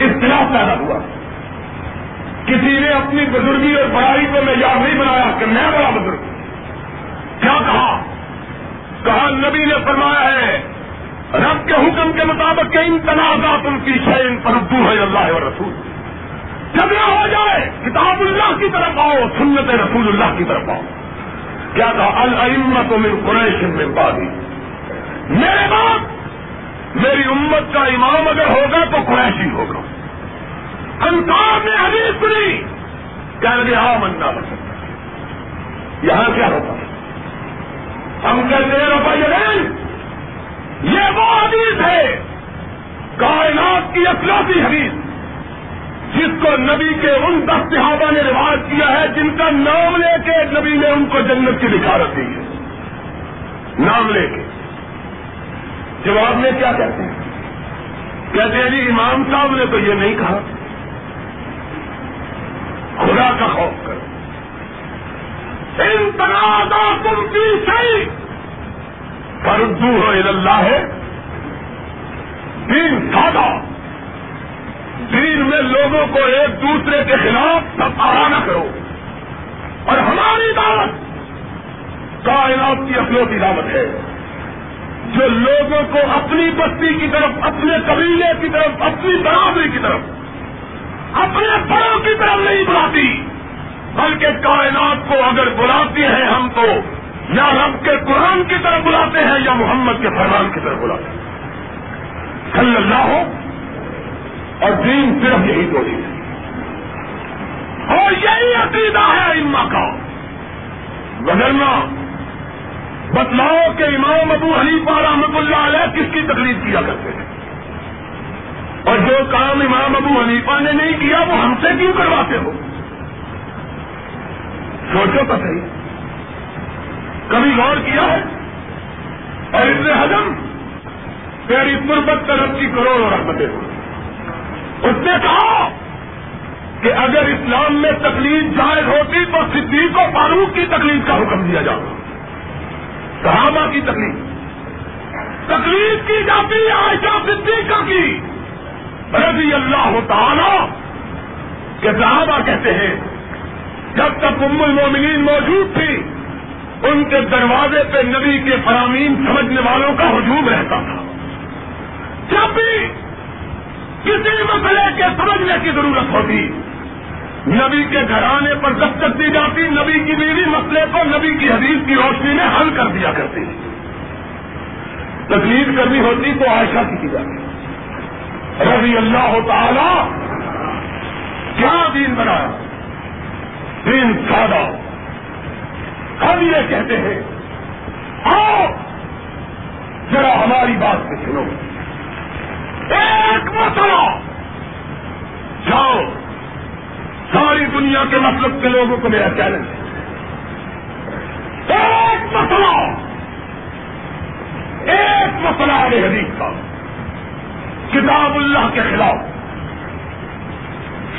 اختلاف پیدا ہوا۔ کسی نے اپنی بزرگی اور بڑائی کو معیار نہیں بنایا کہ میں بڑا بزرگ کیا کہا؟ کہا، نبی نے فرمایا ہے، رب کے حکم کے مطابق کہ ان تنازعات ان کی شعین پر اردو ہے اللہ اور رسول۔ جھگڑا ہو جائے، کتاب اللہ کی طرف آؤ، سنت رسول اللہ کی طرف آؤ۔ کیا کہا؟ المت من قریش میں بادی میرے باپ میری امت کا امام اگر ہوگا تو قریشی ہوگا۔ انسان نے حدیث سنی کہہ لگے ہاں مننا بسکتا یہاں کیا ہوتا ہے؟ ہم کہتے ہیں روپیہ نہیں یہ وہ حدیث ہے، کائنات کی اخلاقی حدیث، جس کو نبی کے ان دس صحابہ نے رواج کیا ہے، جن کا نام لے کے نبی نے ان کو جنت کی بشارت دی ہے۔ نام لے کے۔ جواب میں کیا کہتے ہیں؟ کہتے ہیں جی امام صاحب نے تو یہ نہیں کہا۔ خدا کا خوف کرو۔ ان تنازع تم کی صحیح فردو ہو اللہ ہے دین سادہ۔ دین میں لوگوں کو ایک دوسرے کے خلاف سب نہ کرو۔ اور ہماری دعوت کائنات کی اخلوتی دعوت ہے۔ جو لوگوں کو اپنی بستی کی طرف، اپنے قبیلے کی طرف، اپنی برابری کی طرف اپنے بڑوں کی طرف نہیں بلاتی، بلکہ کائنات کو اگر بلاتے ہیں ہم تو یا رب کے قرآن کی طرف بلاتے ہیں یا محمد کے فرمان کی طرف بلاتے ہیں۔ صلی اللہ ہو اور دین صرف یہی دو ہے۔ اور یہی عقیدہ ہے اما کا۔ بدلنا بتلاؤ کہ امام ابو حلیفہ رحمت اللہ علیہ کس کی تکلیف کیا کرتے ہیں؟ اور جو کام امام ابو حلیفہ نے نہیں کیا وہ ہم سے کیوں کرواتے ہو؟ سوچو تو صحیح۔ کبھی غور کیا ہے؟ اور اس نے حجم تیری پربت طرف کی کروڑوں رحمتیں اس نے کہا کہ اگر اسلام میں تکلیف جائز ہوتی تو صدیق و فاروق کی تکلیف کا حکم دیا جاتا۔ صحابہ کی تکلیف۔ تکلیف کی جاتی ہے عائشہ صدیقہ کی۔ رضی اللہ تعالی کے صحابہ کہتے ہیں، جب تک ام المومنین موجود تھی ان کے دروازے پہ نبی کے فرامین سمجھنے والوں کا ہجوم رہتا تھا۔ جب بھی کسی مسئلے کے سمجھنے کی ضرورت ہوتی، نبی کے گھرانے پر دستک دی جاتی، نبی کی بیوی مسئلے کو نبی کی حدیث کی روشنی میں حل کر دیا کرتی۔ تکلیف کرنی ہوتی تو عائشہ کی کی جاتی۔ رضی اللہ تعالی کیا دین بنایا؟ دین سادہ۔ ہم یہ کہتے ہیں، آؤ ذرا ہماری بات سے سنو۔ ایک مسئلہ جاؤ۔ ساری دنیا کے مطلب کے لوگوں کو میرا چیلنج۔ ہے ایک مسئلہ ایک مسئلہ ہے حدیث کا۔ کتاب اللہ کے خلاف،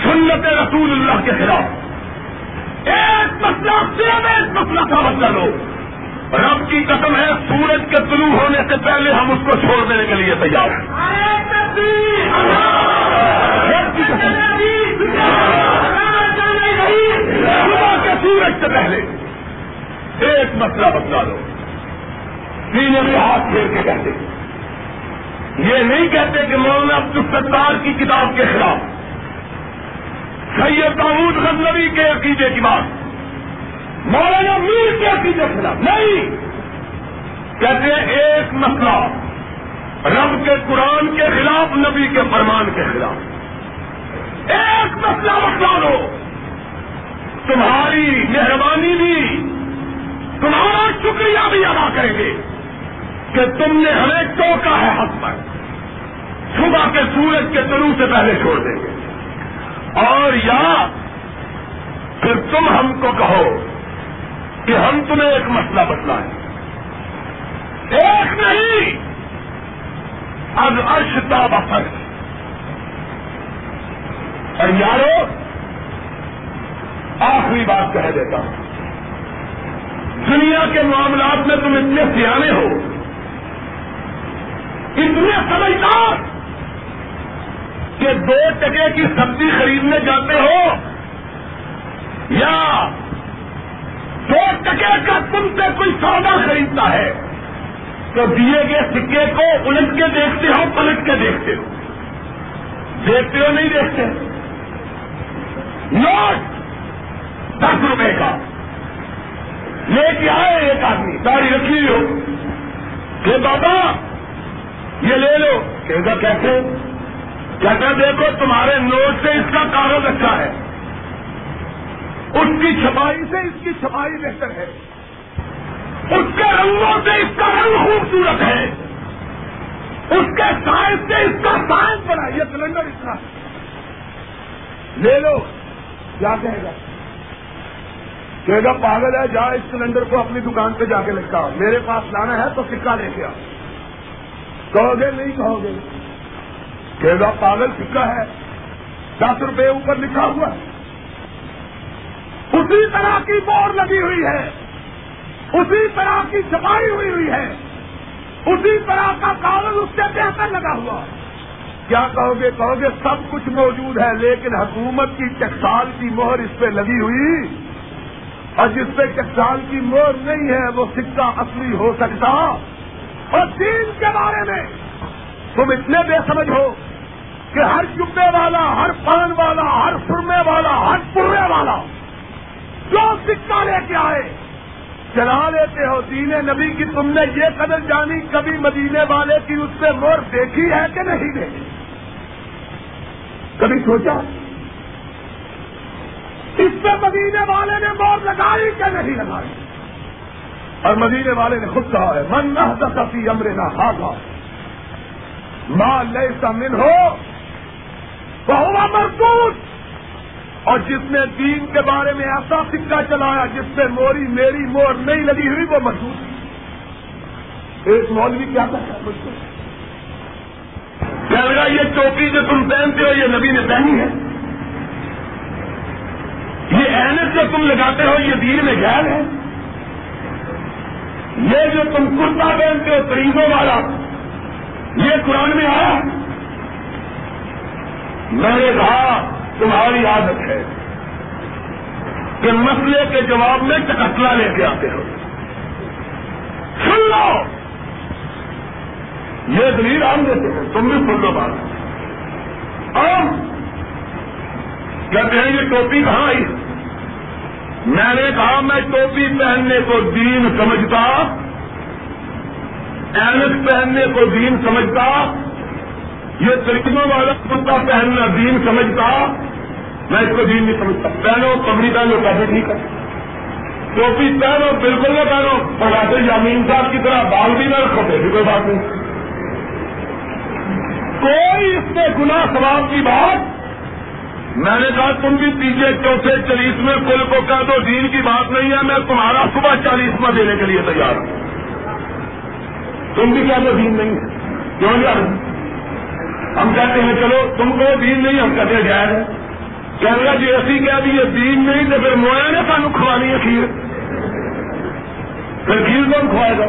سنت رسول اللہ کے خلاف۔ ایک مسئلہ صرف ایک مسئلہ کا مسئلہ لو رب کی قسم ہے، سورج کے طلوع ہونے سے پہلے ہم اس کو چھوڑ دینے کے لیے تیار ہیں۔ کے سورج سے پہلے ایک مسئلہ بتلا دو سینے میں ہاتھ پھیر کے کہتے یہ نہیں کہتے کہ مولانا عبد الستار کی کتاب کے خلاف سید داود غزنوی کے عقیدے کی بات، مولانا میر کے عقیدے کے خلاف نہیں۔ کہتے ہیں ایک مسئلہ رب کے قرآن کے خلاف، نبی کے فرمان کے خلاف۔ ایک مسئلہ مسئلہ لو تمہاری مہربانی بھی، تمہارا شکریہ بھی ادا کریں گے کہ تم نے ہمیں ٹوکا ہے حق پر۔ صبح کے سورج کے طلوع سے پہلے چھوڑ دیں گے۔ اور یا پھر تم ہم کو کہو کہ ہم تمہیں ایک مسئلہ بتلائیں۔ ایک نہیں اب ارشتا بفر اور یارو، آخری بات کہہ دیتا ہوں۔ دنیا کے معاملات میں تم اتنے سیانے ہو، اتنے سمجھدار کہ دو ٹکے کی سبزی خریدنے جاتے ہو یا دو ٹکے کا تم سے کوئی سودا خریدتا ہے تو دیے گئے سکے کو الٹ کے دیکھتے ہو، پلٹ کے دیکھتے ہو۔ دیکھتے ہو، نہیں دیکھتے۔ نوٹ دس روپے کا۔ لے کے آئے ایک آدمی، داڑھی رکھی ہو۔ کہ بابا، یہ لے لو۔ کہ کیسے؟ کہتا دیکھو، تمہارے نوٹ سے اس کا کاغذ اچھا ہے۔ اس کی چھپائی سے اس کی چھپائی بہتر ہے۔ اس کے رنگوں سے اس کا رنگ خوبصورت ہے۔ اس کے سائنس سے اس کا سائنس بنا یہ سلنڈر اتنا لے لو کیا کہے گا۔ کہ گا، پاگل ہے، جا اس سلنڈر کو اپنی دکان پہ جا کے لکھا میرے پاس لانا ہے تو سکہ لے کے آ کہو گے، نہیں کہو گے۔ کہ پاگل سکہ ہے۔ دس روپے اوپر لکھا ہوا ہے۔ اسی طرح کی بور لگی ہوئی ہے۔ اسی طرح کی چھپائی ہوئی ہوئی ہے۔ اسی طرح کا کاغذ اس سے بہتر لگا ہوا کیا کہو گے؟ کہو گے سب کچھ موجود ہے، لیکن حکومت کی ٹکسال کی مہر اس پہ لگی ہوئی۔ اور جس پہ ٹکسال کی مہر نہیں ہے، وہ سکہ اصلی ہو سکتا۔ اور دین کے بارے میں تم اتنے بے سمجھ ہو۔ کہ ہر چبے والا، ہر پان والا، ہر سرمے والا، ہر پورے والا جو سکہ لے کے آئے چلا لیتے ہو، دین نبی کی تم نے یہ قدر جانی، کبھی مدینے والے کی اس سے مور دیکھی ہے کہ نہیں دیکھی؟ کبھی سوچا؟ اس پہ مدینے والے نے مور لگائی کہ نہیں لگائی؟ اور مدینے والے نے خود کہا ہے، من نہ دفی امر نہ ہاگا ماں لے سا من ہو بہوا مردود اور جس نے دین کے بارے میں ایسا سکہ چلایا جس سے موری میری مور نہیں لگی ہوئی وہ محسوس ایک مولوی کیا کرتا ہے؟ مجھ کہہ لگا، یہ ٹوپی جو تم پہنتے ہو، یہ نبی نے پہنی ہے۔ یہ اینس جو تم لگاتے ہو، یہ دین میں غیر ہے۔ یہ جو تم کرتا پہنتے ہو، قریبوں والا، یہ قرآن میں آیا۔ میں نے کہا، تمہاری عادت ہے کہ مسئلے کے جواب میں چکتلا لے کے آتے ہو۔ سن لو! یہ دلیل عام دیتے ہیں تم بھی سن لو بات۔ اور کہتے ہیں، یہ ٹوپی کہاں آئی میں نے کہا، میں ٹوپی پہننے کو دین سمجھتا، اینک پہننے کو دین سمجھتا یہ ترکموں والا کتا پہننا دین سمجھتا، میں اس کو دین نہیں سمجھتا۔ پہنو پگڑی پہنو کیسے ٹھیک ہے ٹوپی پہنو، بالکل نہ پہنو۔ پڑھاتے یامین صاحب کی طرح بال بھی نہ رکھو بھی کوئی بات نہیں۔ کوئی اس سے گنا ثواب کی بات۔ میں نے کہا، تم بھی تیجے چوتھے چالیس میں کل کو کہہ دو، دین کی بات نہیں ہے۔ میں تمہارا صبح چالیسواں دینے کے لیے تیار ہوں۔ تم بھی کہہ دو، دین نہیں کیوں یار ہم کہتے ہیں چلو تم کو دین نہیں، ہم کہتے جائز ہے کہنے جی ایسی کہہ دی یہ دین نہیں تو پھر مویا نے سانو کھوانی ہے کھیر۔ پھر کھیر کون کھوائے گا؟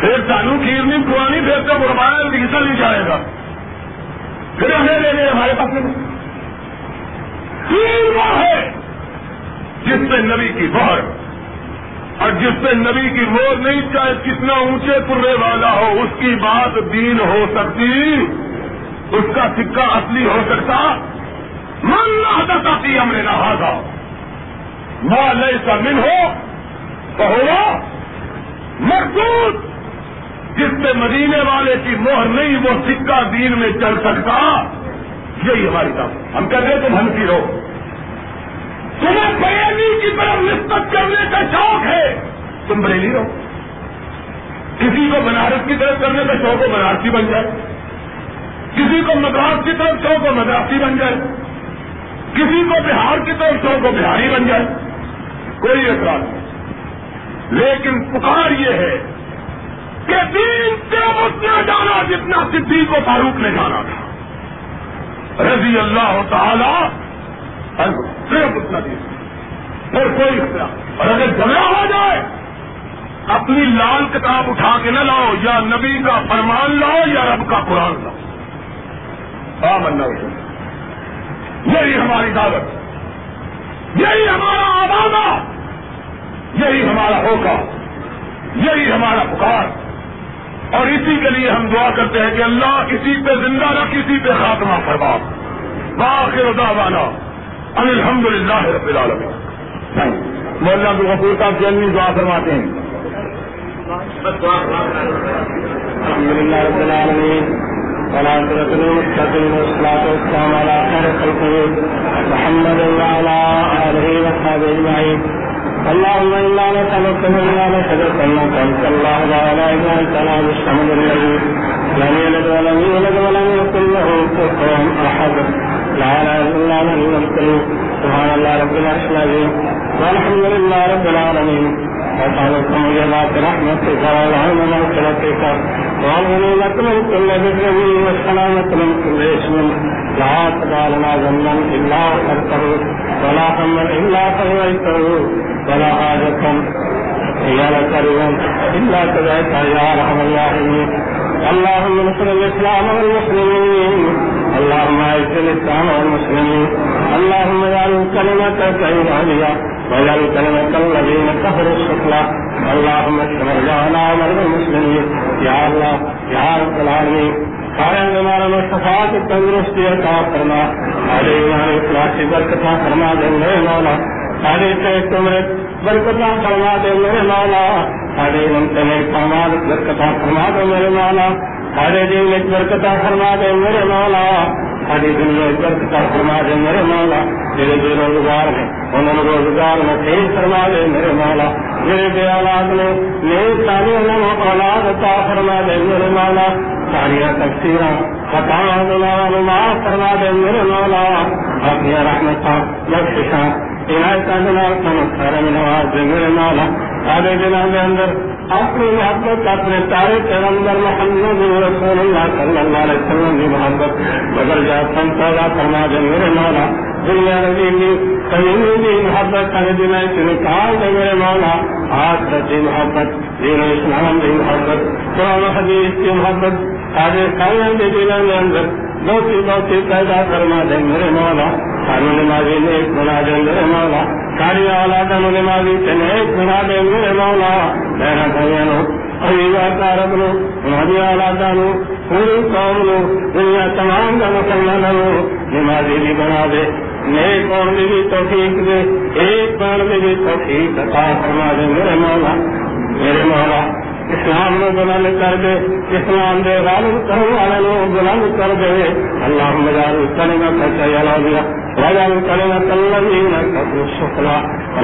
پھر سانو کھیر نہیں کھوانی، پھر تو برباد حصہ نہیں جائے گا۔ پھر ہمیں لے لے ہمارے پاس کھیر وہ ہے جس سے نبی کی بہر اور جس سے نبی کی وہ نہیں چاہے کتنا اونچے پورے والا ہو، اس کی بات دین ہو سکتی، اس کا سکہ اصلی ہو سکتا۔ من نہ پی ہم نے نہا تھا ماں لیے سا من ہو تو مردود۔ جس سے مدینے والے کی موہر نہیں، وہ سکہ دین میں چل سکتا۔ یہی ہماری بات ہم کہتے ہیں تم ہنسی رہو تمہیں بریلی کی طرف نسبت کرنے کا شوق ہے۔ تم بریلی رہو۔ کسی کو بنارس کی طرف کرنے کا شوق ہو بنارسی بن جائے۔ کسی کو مدراس کی طرف شوق ہو مدراسی بن جائے۔ کسی کو بہار کی طرف شوق ہو بہاری بن جائے۔ کوئی اعتراض نہیں۔ لیکن پکار یہ ہے کہ دین صرف اس نے جانا جتنا صدیق کو فاروق نے جانا تھا۔ رضی اللہ تعالی صرف اتنا دین۔ پھر کوئی اختلاف اور اگر جھگڑا ہو جائے، اپنی لال کتاب اٹھا کے نہ لاؤ، یا نبی کا فرمان لاؤ، یا رب کا قرآن لاؤ۔ ہاں بننا یہی ہماری دعوت۔ یہی ہمارا آبادہ۔ یہی ہمارا ہوگا یہی ہمارا پکار۔ اور اسی کے لیے ہم دعا کرتے ہیں کہ اللہ کسی پہ زندہ نہ، کسی پہ خاتمہ فرما۔ باخر دعوانا۔ الحمد للہ رب العالمین۔ مولانا عبد الغفور صاحب جلدی دعا فرماتے ہیں۔ الحمد لله رب العالمين والعاقبة للمتقين والصلاة والسلام على خير خلقه محمد وعلى آله وصحبه أجمعين اللهم إنا نسألك من لا نسألك أنك أنت الله لا إله إلا أنت العزيز الصمد الذي لم يلد ولم يولد ولم يكن له كفوا أحد لا إله إلا أنت الملك سبحان الله رب العرش العظيم والحمد لله رب العالمين وسألك موجبات رحمتك والعلم مغفرتك والغنيمة من كل بر والسلامة من كل اسم لا تدع لنا ذنبا إلا غفرته ولا هما إلا فرجته ولا حاجة هي لك رضا إلا تبعتها يا أرحم الراحمين اللهم نصر الإسلام والمسلمين. اللهم اعز الإسلام والمسلمين. اللهم اجعل كلمتك العليا واجعل كلمة الذين كفروا السفلى. اللهم اشف مرجعنا ومرضى المسلمين. يا الله، يا رب العالمين. سارے بیماروں میں کی تندرستی عطا فرما. سارے ایمان اخلاص کی برکت فرما دے، میرے مولا. سارے صحت عمر فرما دے میرے مولا سارے منتظر فرما فرما دے میرے مولا سارے دن میں فرما دے میرے مولا ساری دنیا فرما دے میرے مولا، میرے بے روزگار انہوں روزگار میں تیز فرما دے میرے مولا، میرے بے اولاد نے انہوں اولاد عطا فرما دے میرے مولا ساری خطا معاف فرما دے میرے مولا، اپنی رحمت بخشاں سارے دنوں کے اندر اپنی محبت اپنے تارے پیغمبر محمد رسول اللہ صلی اللہ علیہ وسلم کی محبت بدل جا سن پیدا فرما دے میرے مولا دنیا نبی کی کہیں بھی محبت کہیں دن سے نکال دے میرے مولا آج کی محبت دین اسلام کی محبت قرآن حدیث کی محبت سارے سائن کے دلوں کے اندر بہت بہت پیدا کرنا دے میرے مولا سارے نمازی نیک بنا دے میرے مولا، ساری اولادوں نمازی سے نیک بنا دے میرے مولا۔ میرا بھائی رب نو ہماری اولادوں پوری قوم نو، دنیا تمام کا مسلمانوں نمازی بھی بنا دے۔ نیک قوم بھی توفیق دے، ایک بار بھی توفیق عطا فرما دے میرے مولا۔ میرے مولا اسلام نو بلند کر دے، اسلام دے غالب کرنے والے نو بلند کر دے۔ اللہ مجال کرنا سچا یلا دیا وجعل كلمة الذين كفروا السفلى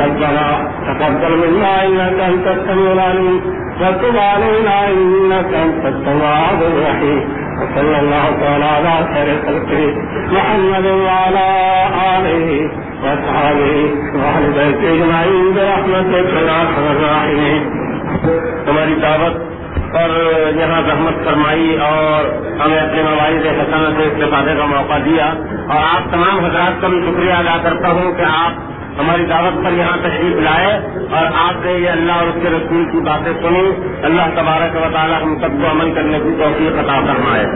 ربنا تقبل منا إنك أنت السميع العليم وتب علينا إنك أنت التواب الرحيم وصلى الله تعالى على خير خلقه محمد وعلى آله وأصحابه وأهل بيته أجمعين برحمتك يا أرحم الراحمين تمہاری دعوت پر یہاں زحمت فرمائی اور ہمیں اپنے موبائل سے حسن سے استفادے کا موقع دیا اور آپ تمام حضرات کا بھی شکریہ ادا کرتا ہوں کہ آپ ہماری دعوت پر یہاں تشریف لائے اور آپ نے یہ اللہ اور اس کے رسول کی باتیں سنی اللہ تبارک و تعالیٰ ہم سب کو عمل کرنے کی توفیق عطا فرمائے۔